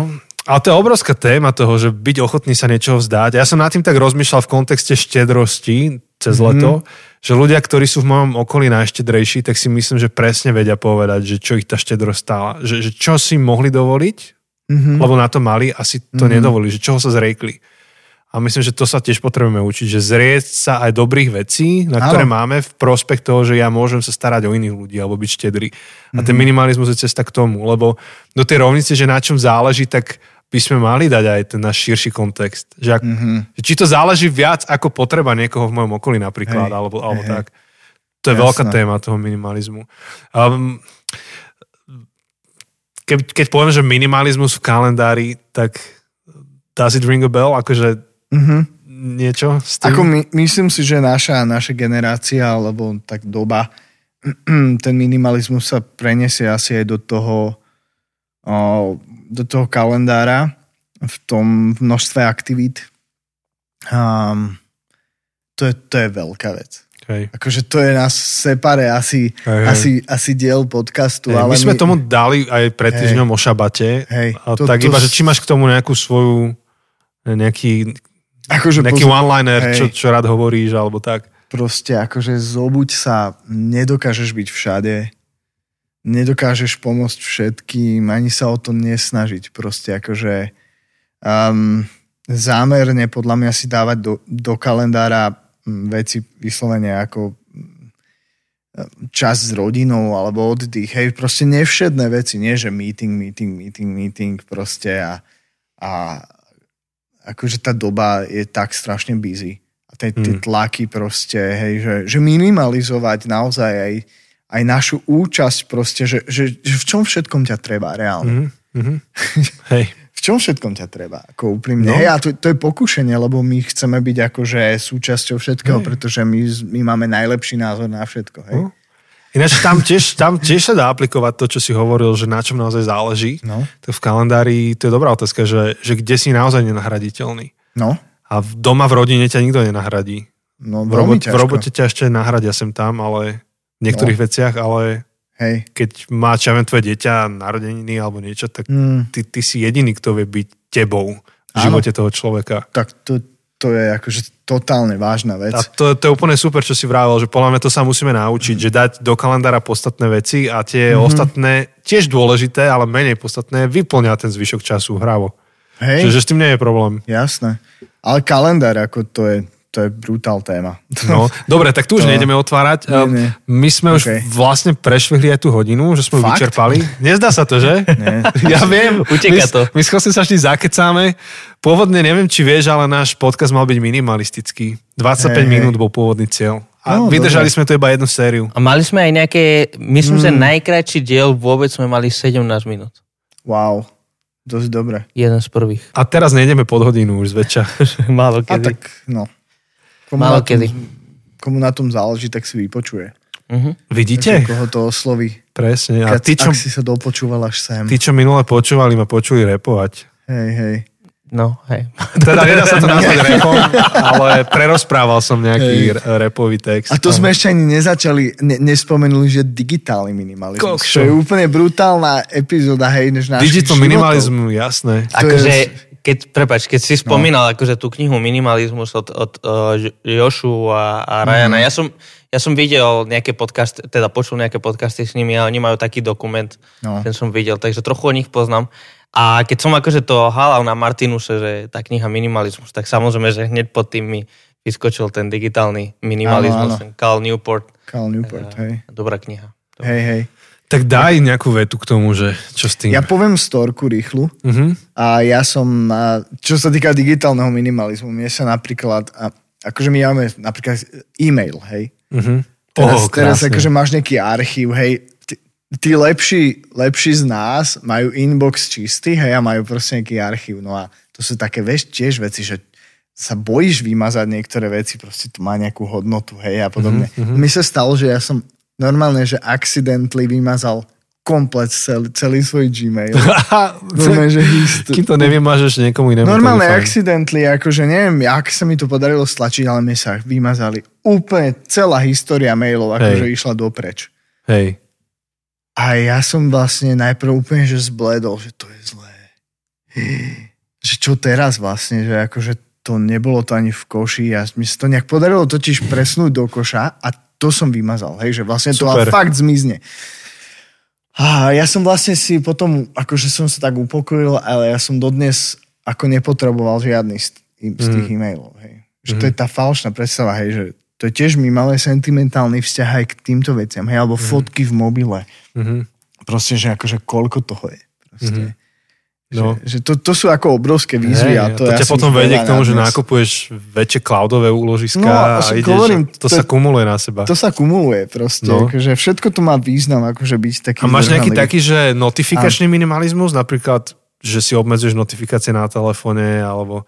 ale to je obrovská téma toho, že byť ochotný sa niečoho vzdať. Ja som nad tým tak rozmýšľal v kontexte štedrosti cez leto, že ľudia, ktorí sú v mojom okolí najštedrejší, tak si myslím, že presne vedia povedať, že čo ich tá štedrosť stála. Že, že čo si mohli dovoliť, Mhm. lebo na to mali a si to nedovolili, že čoho sa zriekli. A myslím, že to sa tiež potrebujeme učiť, že zrieť sa aj dobrých vecí, na ktoré Áno. máme v prospech toho, že ja môžem sa starať o iných ľudí alebo byť štedrý. A Mhm. ten minimalizmus je cesta k tomu, lebo do tej rovnice, že na čom záleží, tak by sme mali dať aj ten náš širší kontext. Že, ak, Mhm. že či to záleží viac ako potreba niekoho v mojom okolí napríklad, Hej, alebo, alebo hej, tak. To je Jasné. veľká téma toho minimalizmu. Um, keď, keď poviem, že minimalizmus v kalendári, tak does it ring a bell? Akože Mhm. niečo s tým? Ako my, myslím si, že naša, naša generácia, alebo tak doba, ten minimalizmus sa preniesie asi aj do toho, o, do toho kalendára v tom množstve aktivít. Um, to, je, to je veľká vec. Hej. Akože to je nás separe asi, Hej, hej. asi, asi diel podcastu. Hej, ale my sme tomu dali aj pred týždňom o šabate. Hej, a to- tak to iba, že či máš k tomu nejakú svoju nejaký, akože nejaký pozor- one-liner, hej. čo, čo rád hovoríš, alebo tak. proste akože zobuď sa, nedokážeš byť všade, nedokážeš pomôcť všetkým, ani sa o to nesnažiť. Proste akože um, zámerne podľa mňa si dávať do, do kalendára mm, veci vyslovene ako mm, čas s rodinou alebo oddych. Hej, proste nevšedné veci, nie že meeting, meeting, meeting, meeting proste a, a akože tá doba je tak strašne busy a tie, tie Hmm. tlaky proste, hej, že, že minimalizovať naozaj aj, aj našu účasť proste, že, že, že v čom všetkom ťa treba reálne. Mhm, mhm. Hej. V čom všetkom ťa treba, ako úprimne. No. Hej, a to, to je pokušenie, lebo my chceme byť akože súčasťou všetkého, Hej. pretože my, my máme najlepší názor na všetko. Hej. No. Ináč tam tiež, tam tiež sa dá aplikovať to, čo si hovoril, že na čom naozaj záleží. No. Tak v kalendári, to je dobrá otázka, že, že kde si naozaj nenahraditeľný. No, A v- doma v rodine ťa nikto nenahradí. no V, ťažko. v robote ťa ešte nahradia sem tam, ale v niektorých no. veciach, ale Hej. keď má čo ja tvoje dieťa narodeniny alebo niečo, tak Mm, ty, ty si jediný, kto vie byť tebou v Áno. živote toho človeka. tak to, to je akože totálne vážna vec. A to, to je úplne super, čo si vravel, že podľa mňa to sa musíme naučiť, že dať do kalendára podstatné veci a tie Mhm. mm-hmm. ostatné, tiež dôležité, ale menej podstatné, vyplňa ten zvyšok času hravo. Hej, Čiže s tým nie je problém. jasné. Ale kalendár, ako to je, to je brutál téma. No, dobre, tak tu už To- nejdeme otvárať. Nie, Um, nie. My sme už Okay. vlastne prešvihli aj tú hodinu, že sme ju Fakt? vyčerpali. Nezdá sa to, že? Nie. Ja viem. Uteká my, to. My s sa vždy zakecáme. Pôvodne, neviem, či vieš, ale náš podcast mal byť minimalistický. 25 Hej, hej. minút bol pôvodný cieľ. A No, vydržali dobre. sme to iba jednu sériu. A mali sme aj nejaké, myslím, Mm. že najkračší diel vôbec sme mali 17 minút. Wow, dosť dobre. Jeden z prvých. A teraz nejdeme pod hodinu už zväčša. Málo A kedy. tak, no. Komu Málo na tom, kedy. Komu na tom záleží, tak si vypočuje. Mhm. Vidíte? Takže koho to osloví. Presne. A Keď, tí čo, Ak si sa dopočúval až sem. tí, čo minule počúvali, ma počuli repovať. Hej, hej. No, hej. Teda nedá sa to nazvať repom, ale prerozprával som nejaký r- repový text. A to sme ešte ani nezačali, ne, nespomenuli, že digitálny minimalizmus. Kokšo. To je úplne brutálna epizóda, hej, než našich Digital minimalizmu, jasné. Akože, keď, prepač, keď si spomínal akože tú knihu Minimalizmus od, od uh, Jošu a, a Ryana, ja, som, ja som videl nejaké podcasty, teda počul nejaké podcasty s nimi a oni majú taký dokument, No. ten som videl, takže trochu o nich poznám. A keď som akože to halal na Martinuse, že tá kniha Minimalizmus, tak samozrejme, že hneď pod tým mi vyskočil ten digitálny minimalizmus, Áno, áno. ten Cal Newport. Cal Newport, hej. Dobrá kniha. Hej, hej. Tak daj nejakú vetu k tomu, že čo s tým. Ja poviem storku rýchlu. Mhm. A ja som, čo sa týka digitálneho minimalizmu, mne sa napríklad, a, akože my máme napríklad e-mail, hej. Mhm. Teraz, Oh, teraz krásne. akože máš nejaký archív, hej. Tí, tí lepší, lepší z nás majú inbox čistý, hej, a majú proste nejaký archív. No a to sú také vieš, tiež veci, že sa bojíš vymazať niektoré veci, proste to má nejakú hodnotu, hej, a podobne. Mhm, Mm-hmm. Mi sa stalo, že ja som normálne, že accidentally vymazal komplet celý, celý svoj Gmail. Normálne, že histo- Kým to nevymažeš niekomu inému. Normálne accidentally, akože neviem, ak sa mi to podarilo stlačiť, ale mi sa vymazali úplne celá história mailov, akože Hej. išla dopreč. Hej. A ja som vlastne najprv úplne, že zbledol, že to je zlé. Že čo teraz vlastne, že akože to nebolo to ani v koši a mi sa to nejak podarilo totiž presnúť do koša a to som vymazal, hej, že vlastne to Super. fakt zmizne. A ja som vlastne si potom, akože som sa tak upokojil, ale ja som dodnes ako nepotreboval žiadny z, z tých e-mailov, hej. Že to je tá falšná predstava, hej, že to je tiež mi máme sentimentálny vzťah aj k týmto veciam, hej, alebo fotky v mobile. Mhm. Proste, že akože koľko toho je. Proste. No. Že, že to, to sú ako obrovské výzvy. Hej, a to, to, ja ťa potom vedie k tomu, že nadnes. nakupuješ väčšie cloudové úložiska No, a však ideš, hovorím, to, to- sa kumuluje na seba. To sa kumuluje proste. No. Akože všetko to má význam, akože byť taký A máš nejaký taký, že notifikačný minimalizmus, napríklad, že si obmedzuješ notifikácie na telefóne, alebo,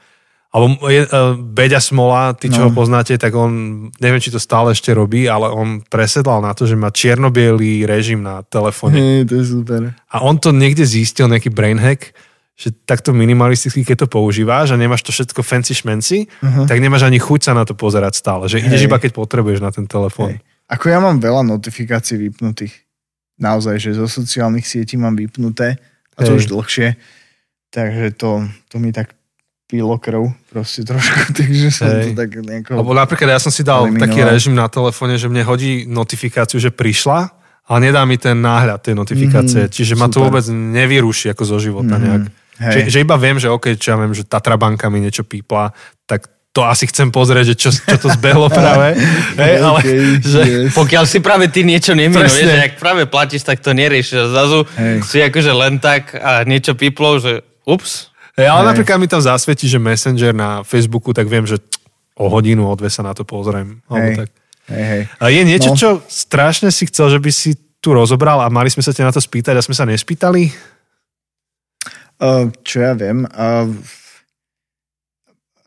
alebo je, uh, Beďa Smola, ty čo No. ho poznáte, tak on, neviem, či to stále ešte robí, ale on presedlal na to, že má čierno-bielý režim na telefóne. Hej, to je super. A on to niekde zistil, nejaký brain hack, že takto minimalisticky, keď to používáš a nemáš to všetko fancy šmenci, uh-huh. tak nemáš ani chuť sa na to pozerať stále. Že ideš Hej. iba, keď potrebuješ na ten telefón. Hej. Ako ja mám veľa notifikácií vypnutých. Naozaj, že zo sociálnych sietí mám vypnuté a to Hej. už dlhšie. Takže to, to mi tak pilo krv proste trošku, takže som Hej. to tak nejako... Lebo napríklad ja som si dal Eliminoval. taký režim na telefóne, že mne hodí notifikáciu, že prišla, ale nedá mi ten náhľad tej notifikácie. Mhm, Čiže ma to super. vôbec nevyruší ako zo života Mhm, nejak. Hej. Že, že iba viem, že OK, čo ja viem, že Tatra banka mi niečo pípla, tak to asi chcem pozrieť, že čo, čo to zbehlo práve. Hej, ale Okay, že, yes. Pokiaľ si práve ty niečo neminuješ, Presne. že ak práve platíš, tak to neriešiš. A zrazu Hej. si akože len tak a niečo piplo, že ups. hej, ale Hej. napríklad mi tam zasvietí, že Messenger na Facebooku, tak viem, že o hodinu, o dve sa na to pozriem. Tak. Hej, hej. A je niečo, No. čo strašne si chcel, že by si tu rozobral a mali sme sa ťa na to spýtať a sme sa nespýtali? Uh, čo ja viem. Uh,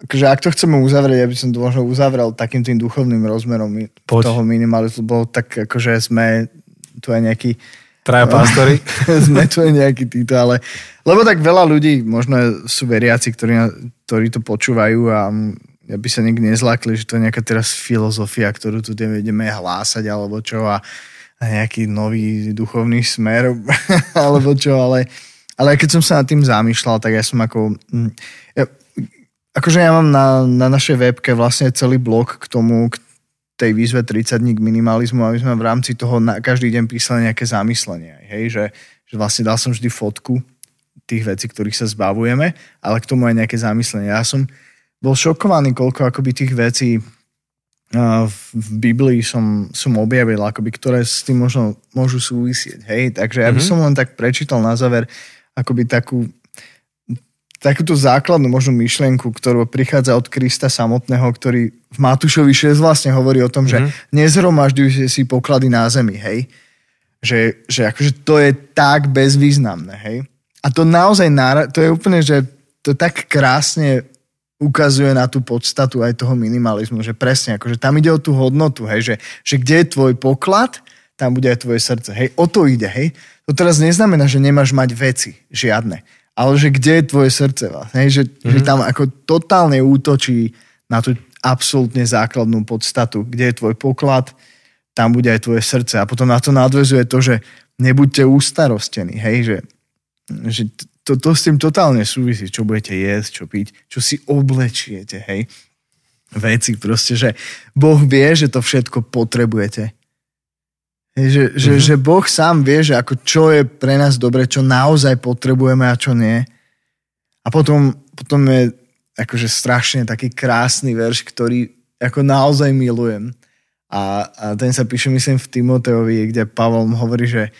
akože ak to chceme uzavrieť, ja by som to možno uzavrel takým tým duchovným rozmerom Poď. toho minimalizmu, lebo tak akože sme tu aj nejaký Traja No. pástory? sme tu aj nejaký títo, ale lebo tak veľa ľudí, možno sú veriaci, ktorí, ktorí to počúvajú a aby sa niekde nezlakli, že to je nejaká teraz filozofia, ktorú tu ideme hlásať alebo čo a, a nejaký nový duchovný smer alebo čo, ale, ale keď som sa nad tým zamýšľal, tak ja som ako... mm, Ja, akože ja mám na, na našej webke vlastne celý blog k tomu, k tej výzve 30 dní k minimalizmu, aby sme v rámci toho na, každý deň písali nejaké zamyslenie. Hej? Že, že vlastne dal som vždy fotku tých vecí, ktorých sa zbavujeme, ale k tomu aj nejaké zamyslenie. Ja som bol šokovaný, koľko akoby tých vecí uh, v, v Biblii som, som objavil, akoby, ktoré s tým možno môžu súvisieť. Hej? Takže ja by som len tak prečítal na záver akoby takú takúto základnú možno myšlienku, ktorú prichádza od Krista samotného, ktorý v Matúšovi 6 vlastne hovorí o tom, že nezhromažďujte si poklady na zemi, hej. Že, že akože to je tak bezvýznamné, hej. A to naozaj, to je úplne, že to tak krásne ukazuje na tú podstatu aj toho minimalizmu, že presne, akože tam ide o tú hodnotu, hej, že, že kde je tvoj poklad, tam bude aj tvoje srdce. Hej, o to ide, hej. To teraz neznamená, že nemáš mať veci, žiadne. ale že kde je tvoje srdce vlastne, že, mm-hmm. že tam ako totálne útočí na tú absolútne základnú podstatu, kde je tvoj poklad, tam bude aj tvoje srdce. A potom na to nadvezuje to, že nebuďte ústarostení, hej, že, že to, to s tým totálne súvisí, čo budete jesť, čo piť, čo si oblečiete, hej. Veci proste, že Boh vie, že to všetko potrebujete. Hej, že, mm-hmm. že, že Boh sám vie, že ako čo je pre nás dobre, čo naozaj potrebujeme a čo nie. A potom, potom je akože strašne taký krásny verš, ktorý ako naozaj milujem. A, a ten sa píše, myslím, v Timoteovi, kde Pavol hovorí, že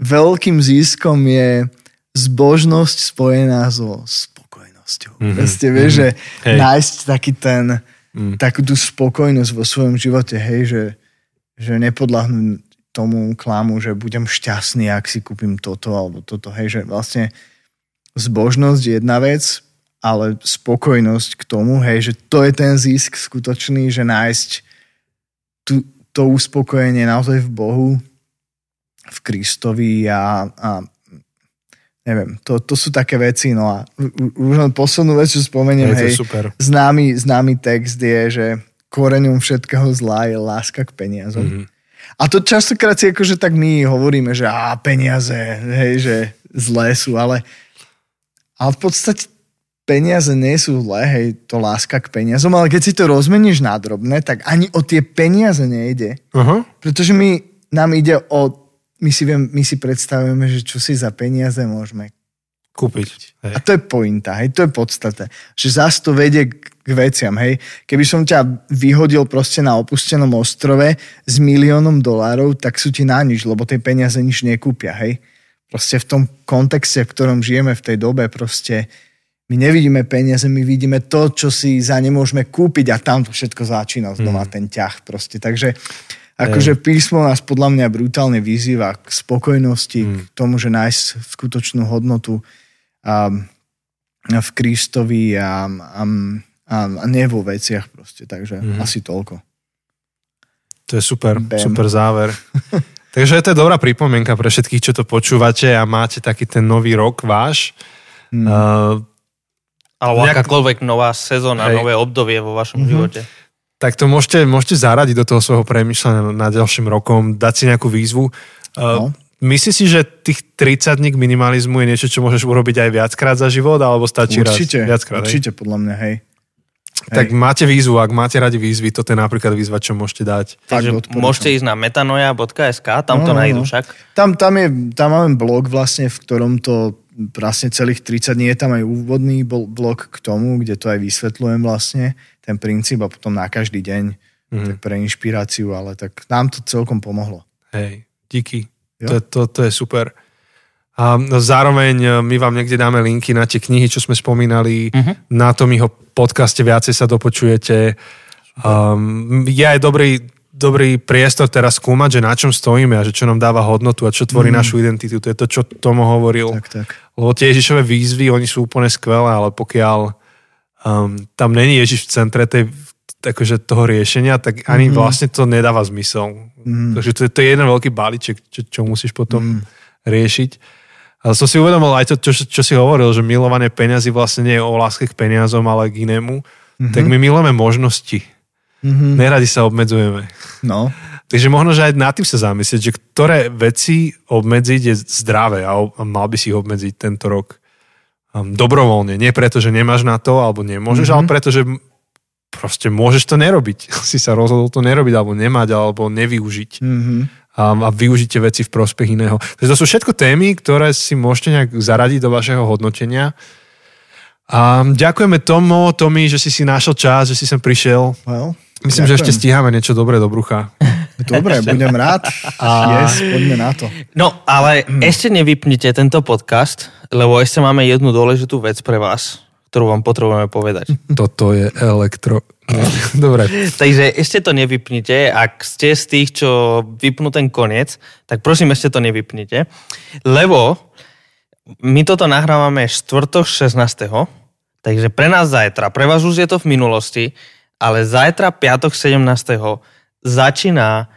veľkým ziskom je zbožnosť spojená so spokojnosťou. Mm-hmm. Proste vieš, mm-hmm. že hey. nájsť taký ten, mm. takú tú spokojnosť vo svojom živote, hej, že, že nepodľahnú tomu klamu, že budem šťastný, ak si kúpim toto alebo toto, hej, že vlastne zbožnosť je jedna vec, ale spokojnosť k tomu, hej, že to je ten zisk skutočný, že nájsť tú, to uspokojenie naozaj v Bohu, v Kristovi a, a neviem, to, to sú také veci, no a už len poslednú vec, čo spomeniem, hej, super. Známy, známy text je, že koreňom všetkého zla je láska k peniazom. Mm-hmm. A to častokrát si akože tak my hovoríme, že á, peniaze, hej, že zlé sú, ale, ale v podstate peniaze nie sú zlé, hej, to láska k peniazom, ale keď si to rozmeníš na drobné, tak ani o tie peniaze nejde. Uh-huh. Pretože my, nám ide o my si, viem, my si predstavujeme, že čo si za peniaze môžeme kúpiť. Hej. A to je pointa, hej, to je podstata. Že zás to vedie k veciam, hej. Keby som ťa vyhodil proste na opustenom ostrove s miliónom dolárov, tak sú ti na nič, lebo tie peniaze nič nekúpia, hej. Proste v tom kontexte, v ktorom žijeme v tej dobe, proste my nevidíme peniaze, my vidíme to, čo si za ne môžeme kúpiť a tam to všetko začína znova mm. ten ťah proste. Takže Akože písmo nás podľa mňa brutálne vyzýva k spokojnosti, mm. k tomu, že nájsť skutočnú hodnotu a, v Kristovi a, a, a, a nie vo veciach proste. Takže mm. asi toľko. To je super, Bam. super záver. Takže to je dobrá pripomienka pre všetkých, čo to počúvate a máte taký ten nový rok váš. Mm. Uh, alebo nejak... akákoľvek nová sezóna, Hej. nové obdobie vo vašom mm-hmm. živote tak to môžete, môžete zaradiť do toho svojho premyšľania na ďalším rokom, dať si nejakú výzvu. Uh, no. Myslíš si, že tých 30 dní minimalizmu je niečo, čo môžeš urobiť aj viackrát za život, alebo stačí určite, raz? Viackrát, určite, hej? podľa mňa, hej. Tak hej. máte výzvu, ak máte radi výzvy, toto je napríklad výzva, čo môžete dať. Takže môžete ísť na metanoja.sk, tam no, to no, nájdu no. však. Tam, tam, je, tam máme blog vlastne, v ktorom to vlastne celých 30 dní je tam aj úvodný blog k tomu, kde to aj vysvetľujem vlastne ten princíp a potom na každý deň mm. tak pre inšpiráciu, ale tak nám to celkom pomohlo. Hej, díky. To, to, to je super. A zároveň e, my vám niekde dáme linky na tie knihy, čo sme spomínali. Uh-huh. Na tom jeho podcaste viacej sa dopočujete. Um, je aj dobrý, dobrý priestor teraz skúmať, že na čom stojíme a že čo nám dáva hodnotu a čo tvorí mm. našu identitu. To je to, čo Tomo hovoril. Tak, tak. Lebo tie Ježišové výzvy, oni sú úplne skvelé, ale pokiaľ um, tam není Ježiš v centre tej, akože toho riešenia, tak ani mm-hmm. vlastne to nedáva zmysel. Mm-hmm. Takže to, to je jeden veľký balíček, čo, čo musíš potom mm. riešiť. Ale som si uvedomil aj to, čo, čo si hovoril, že milovanie peňazí vlastne nie je o láske k peniazom, ale k inému. Mm-hmm. Tak my milujeme možnosti. Mm-hmm. Neradi sa obmedzujeme. No. Takže možno, že aj nad tým sa zamyslieť, že ktoré veci obmedziť je zdravé a, a mal by si ich obmedziť tento rok um, dobrovoľne. Nie preto, že nemáš na to, alebo nemôžeš, mm-hmm. ale preto, že proste môžeš to nerobiť. Si sa rozhodol to nerobiť, alebo nemať, alebo nevyužiť. Mm-hmm. A, a využite veci v prospech iného. Takže to sú všetko témy, ktoré si môžete nejak zaradiť do vašeho hodnotenia. A ďakujeme Tomo, Tomi, že si si našiel čas, že si sem prišiel. Well, Myslím, ďakujem. že ešte stíhame niečo dobré do brucha. Dobre, budem rád. A... Yes, poďme na to. No, ale hmm. ešte nevypnite tento podcast, lebo ešte máme jednu dôležitú vec pre vás, ktorú vám potrebujeme povedať. Toto je elektro... Dobre. Takže ešte to nevypnite. Ak ste z tých, čo vypnú ten koniec, tak prosím, ešte to nevypnite. Lebo my toto nahrávame štvrtok 16. Takže pre nás zajtra, pre vás už je to v minulosti, ale zajtra, piatok 17 začína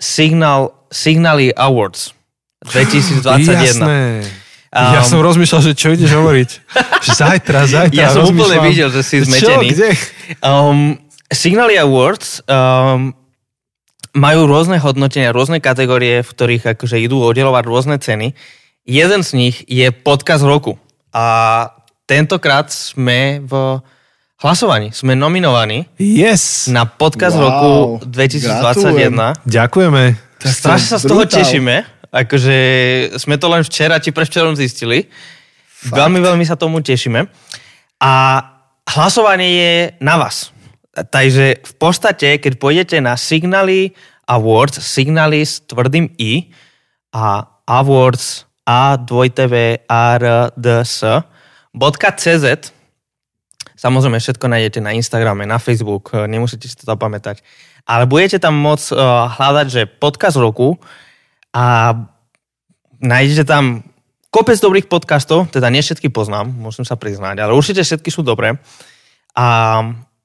Signal, Signaly Awards 2021. Jasné. Um, Ja som rozmýšľal, že čo ideš hovoriť. Zajtra, zajtra. Ja som úplne videl, že si Čo, zmetený. kde? Um, Signaly Awards um, majú rôzne hodnotenia, rôzne kategórie, v ktorých akože idú oddelovať rôzne ceny. Jeden z nich je podcast roku. A tentokrát sme v hlasovaní. Sme nominovaní Yes. na podcast Wow, roku 2021. Ďakujeme. Tak to Strašne sa z toho brutál. tešíme. Akože sme to len včera či prevčerom zistili. Veľmi, veľmi sa tomu tešíme. A hlasovanie je na vás. Takže v podstate, keď pôjdete na Signaly Awards, Signaly s tvrdým I a Awards A 2TV R D S .cz Samozrejme, všetko nájdete na Instagrame, na Facebook, nemusíte si to zapamätať. Ale budete tam môcť uh, hľadať, že podcast roku a nájdete tam kopec dobrých podcastov, teda nie všetky poznám, musím sa priznať, ale určite všetky sú dobré. A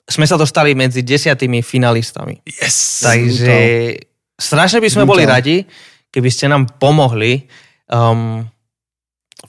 sme sa dostali medzi desiatými finalistami. Yes. Takže strašne by sme Brutál. boli radi, keby ste nám pomohli um,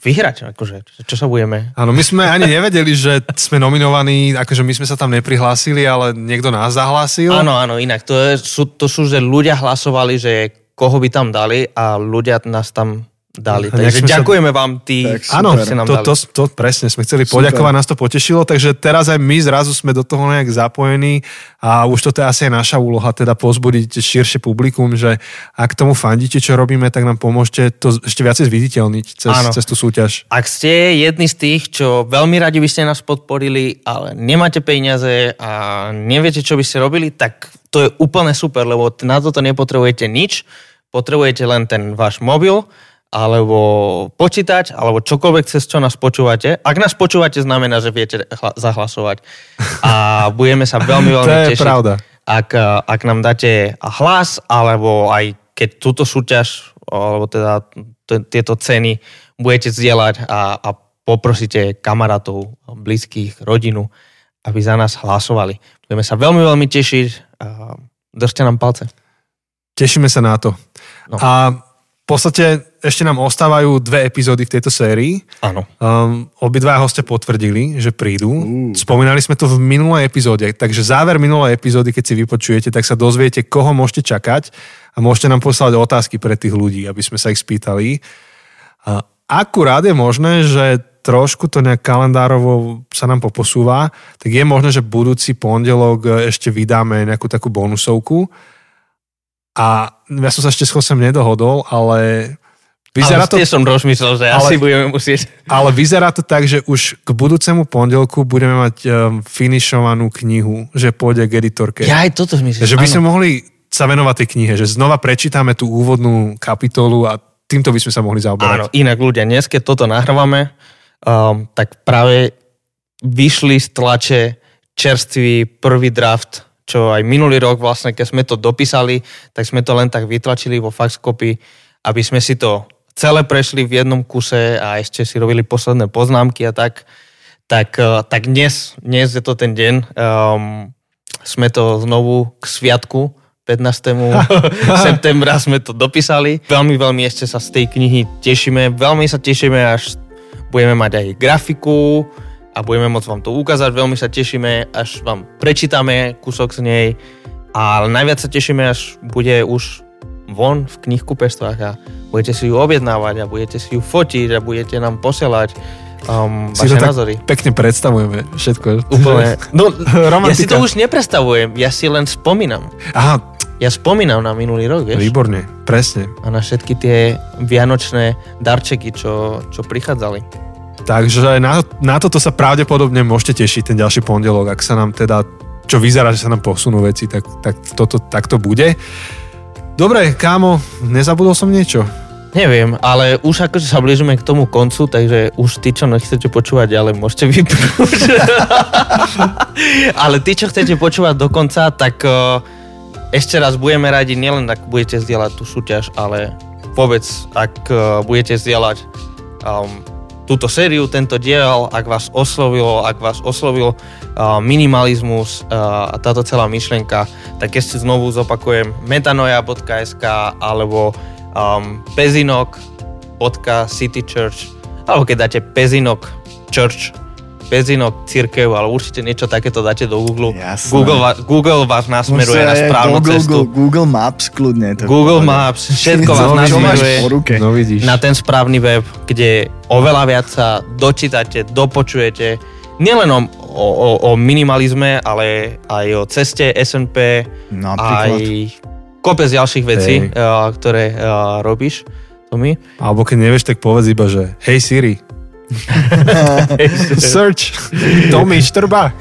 vyhrať. Akože, čo sa budeme... Áno, my sme ani nevedeli, že sme nominovaní, akože my sme sa tam neprihlásili, ale niekto nás zahlásil. Áno, áno, inak. To, je, sú, to sú, že ľudia hlasovali, že koho by tam dali a ľudia nás tam dali. Takže sme sa- ďakujeme vám tí, Áno, ktorí ste nám to, dali. to, to presne sme chceli Super. poďakovať, nás to potešilo, takže teraz aj my zrazu sme do toho nejak zapojení a už toto je asi aj naša úloha, teda pozbudiť širšie publikum, že ak tomu fandíte, čo robíme, tak nám pomôžte to ešte viacej zviditeľniť cez, Áno. cez tú súťaž. Ak ste jedni z tých, čo veľmi radi by ste nás podporili, ale nemáte peniaze a neviete, čo by ste robili, tak to je úplne super, lebo na toto nepotrebujete nič, potrebujete len ten váš mobil, alebo počítač, alebo čokoľvek, cez čo nás počúvate. Ak nás počúvate, znamená, že viete hla- zahlasovať. A budeme sa veľmi, veľmi To je tešiť. pravda. Ak, a, ak nám dáte hlas, alebo aj keď túto súťaž, alebo teda t- tieto ceny budete zdieľať a, a poprosíte kamarátov, blízkych, rodinu, aby za nás hlasovali. Budeme sa veľmi, veľmi tešiť. A držte nám palce. Tešíme sa na to. No. A v podstate ešte nám ostávajú dve epizódy v tejto sérii. Áno. Um, obidva hostia potvrdili, že prídu. Uh. Spomínali sme to v minulej epizóde, takže záver minulej epizódy, keď si vypočujete, tak sa dozviete, koho môžete čakať a môžete nám poslať otázky pre tých ľudí, aby sme sa ich spýtali. A akurát je možné, že trošku to nejak kalendárovo sa nám poposúva, tak je možné, že budúci pondelok ešte vydáme nejakú takú bonusovku. A ja som sa ešte s Chosem nedohodol, ale vyzerá ale to... som rozmyslel, že Ale- asi budeme musieť... Ale vyzerá to tak, že už k budúcemu pondelku budeme mať um, finišovanú knihu, že pôjde k editorke. Ja aj toto myslím. že by sme mohli sa venovať tej knihe, že znova prečítame tú úvodnú kapitolu a týmto by sme sa mohli Áno, zaoberať. inak ľudia, dnes keď toto nahrávame, um, tak práve vyšli z tlače čerstvý prvý draft, čo aj minulý rok vlastne, keď sme to dopísali, tak sme to len tak vytlačili vo faxcopy, aby sme si to celé prešli v jednom kuse a ešte si robili posledné poznámky a tak. Tak, uh, tak dnes, dnes je to ten deň. Um, sme to znovu k sviatku 15. septembra sme to dopísali. Veľmi, veľmi ešte sa z tej knihy tešíme. Veľmi sa tešíme, až budeme mať aj grafiku a budeme môcť vám to ukázať. Veľmi sa tešíme, až vám prečítame kúsok z nej. Ale najviac sa tešíme, až bude už von v knihkupectvách a budete si ju objednávať a budete si ju fotiť a budete nám posielať um, Si vaše to tak názory. pekne predstavujeme všetko. Úplne. No, ja si to už neprestavujem, ja si len spomínam. Aha, Ja spomínam na minulý rok, vieš? výborne, presne. A na všetky tie vianočné darčeky, čo, čo prichádzali. Takže na, na toto sa pravdepodobne môžete tešiť ten ďalší pondelok, ak sa nám teda, čo vyzerá, že sa nám posunú veci, tak, tak toto takto bude. Dobre, kámo, nezabudol som niečo. Neviem, ale už akože sa blížime k tomu koncu, takže už tí, čo nechcete počúvať ďalej, môžete vypnúť. ale tí, čo chcete počúvať do konca, tak uh, ešte raz budeme radi, nielen ak budete zdieľať tú súťaž, ale vôbec, ak uh, budete zdieľať um, túto sériu, tento diel, ak vás oslovilo, ak vás oslovil uh, minimalizmus uh, a táto celá myšlienka, tak ešte znovu zopakujem metanoja.sk alebo um, pezinok.citychurch alebo keď dáte Pezinok Church, Pezinok církev, ale určite niečo takéto dáte do Google. Jasné. Google, va- Google vás nasmeruje Môžete na správnu Google, cestu. Google, Google Maps kľudne. To Google. Maps, všetko vás nasmeruje? No na ten správny web, kde oveľa viac sa dočítate, dopočujete, nielen o, o, o minimalizme, ale aj o ceste SNP, Napríklad. aj kopec ďalších vecí, Hej. uh, ktoré uh, robíš. Tomi? Alebo keď nevieš, tak povedz iba, že hej Siri, search Tommy Štrba.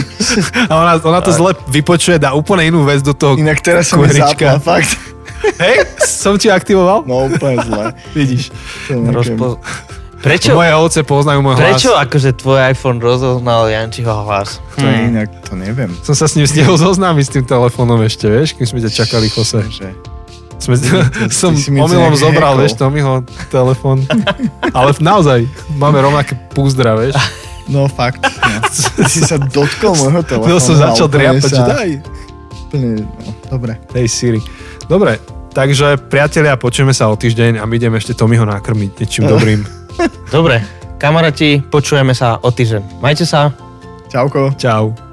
A ona, ona to zle vypočuje, dá úplne inú vec do toho Inak teraz som zapla, fakt. Hej, som ti aktivoval? No úplne zle. Vidíš. Rozpo... Prečo, Moje ovce poznajú môj hlas. prečo akože tvoj iPhone rozoznal Jančiho hlas? To je inak, to neviem. Som sa s ním stihol zoznámiť s tým telefónom ešte, vieš, kým sme ťa čakali, Jose. Že... Sme, som omylom zobral, vieš, Tommyho telefón. Ale naozaj, máme rovnaké púzdra, vieš. No fakt. No. Si sa dotkol môjho telefónu. No som začal driapať, sa- daj. Úplne, no, dobre. Hej Siri. Dobre, takže priatelia, počujeme sa o týždeň a my ideme ešte Tommyho nakrmiť niečím dobrým. Dobre, kamaráti, počujeme sa o týždeň. Majte sa. Čauko. Čau.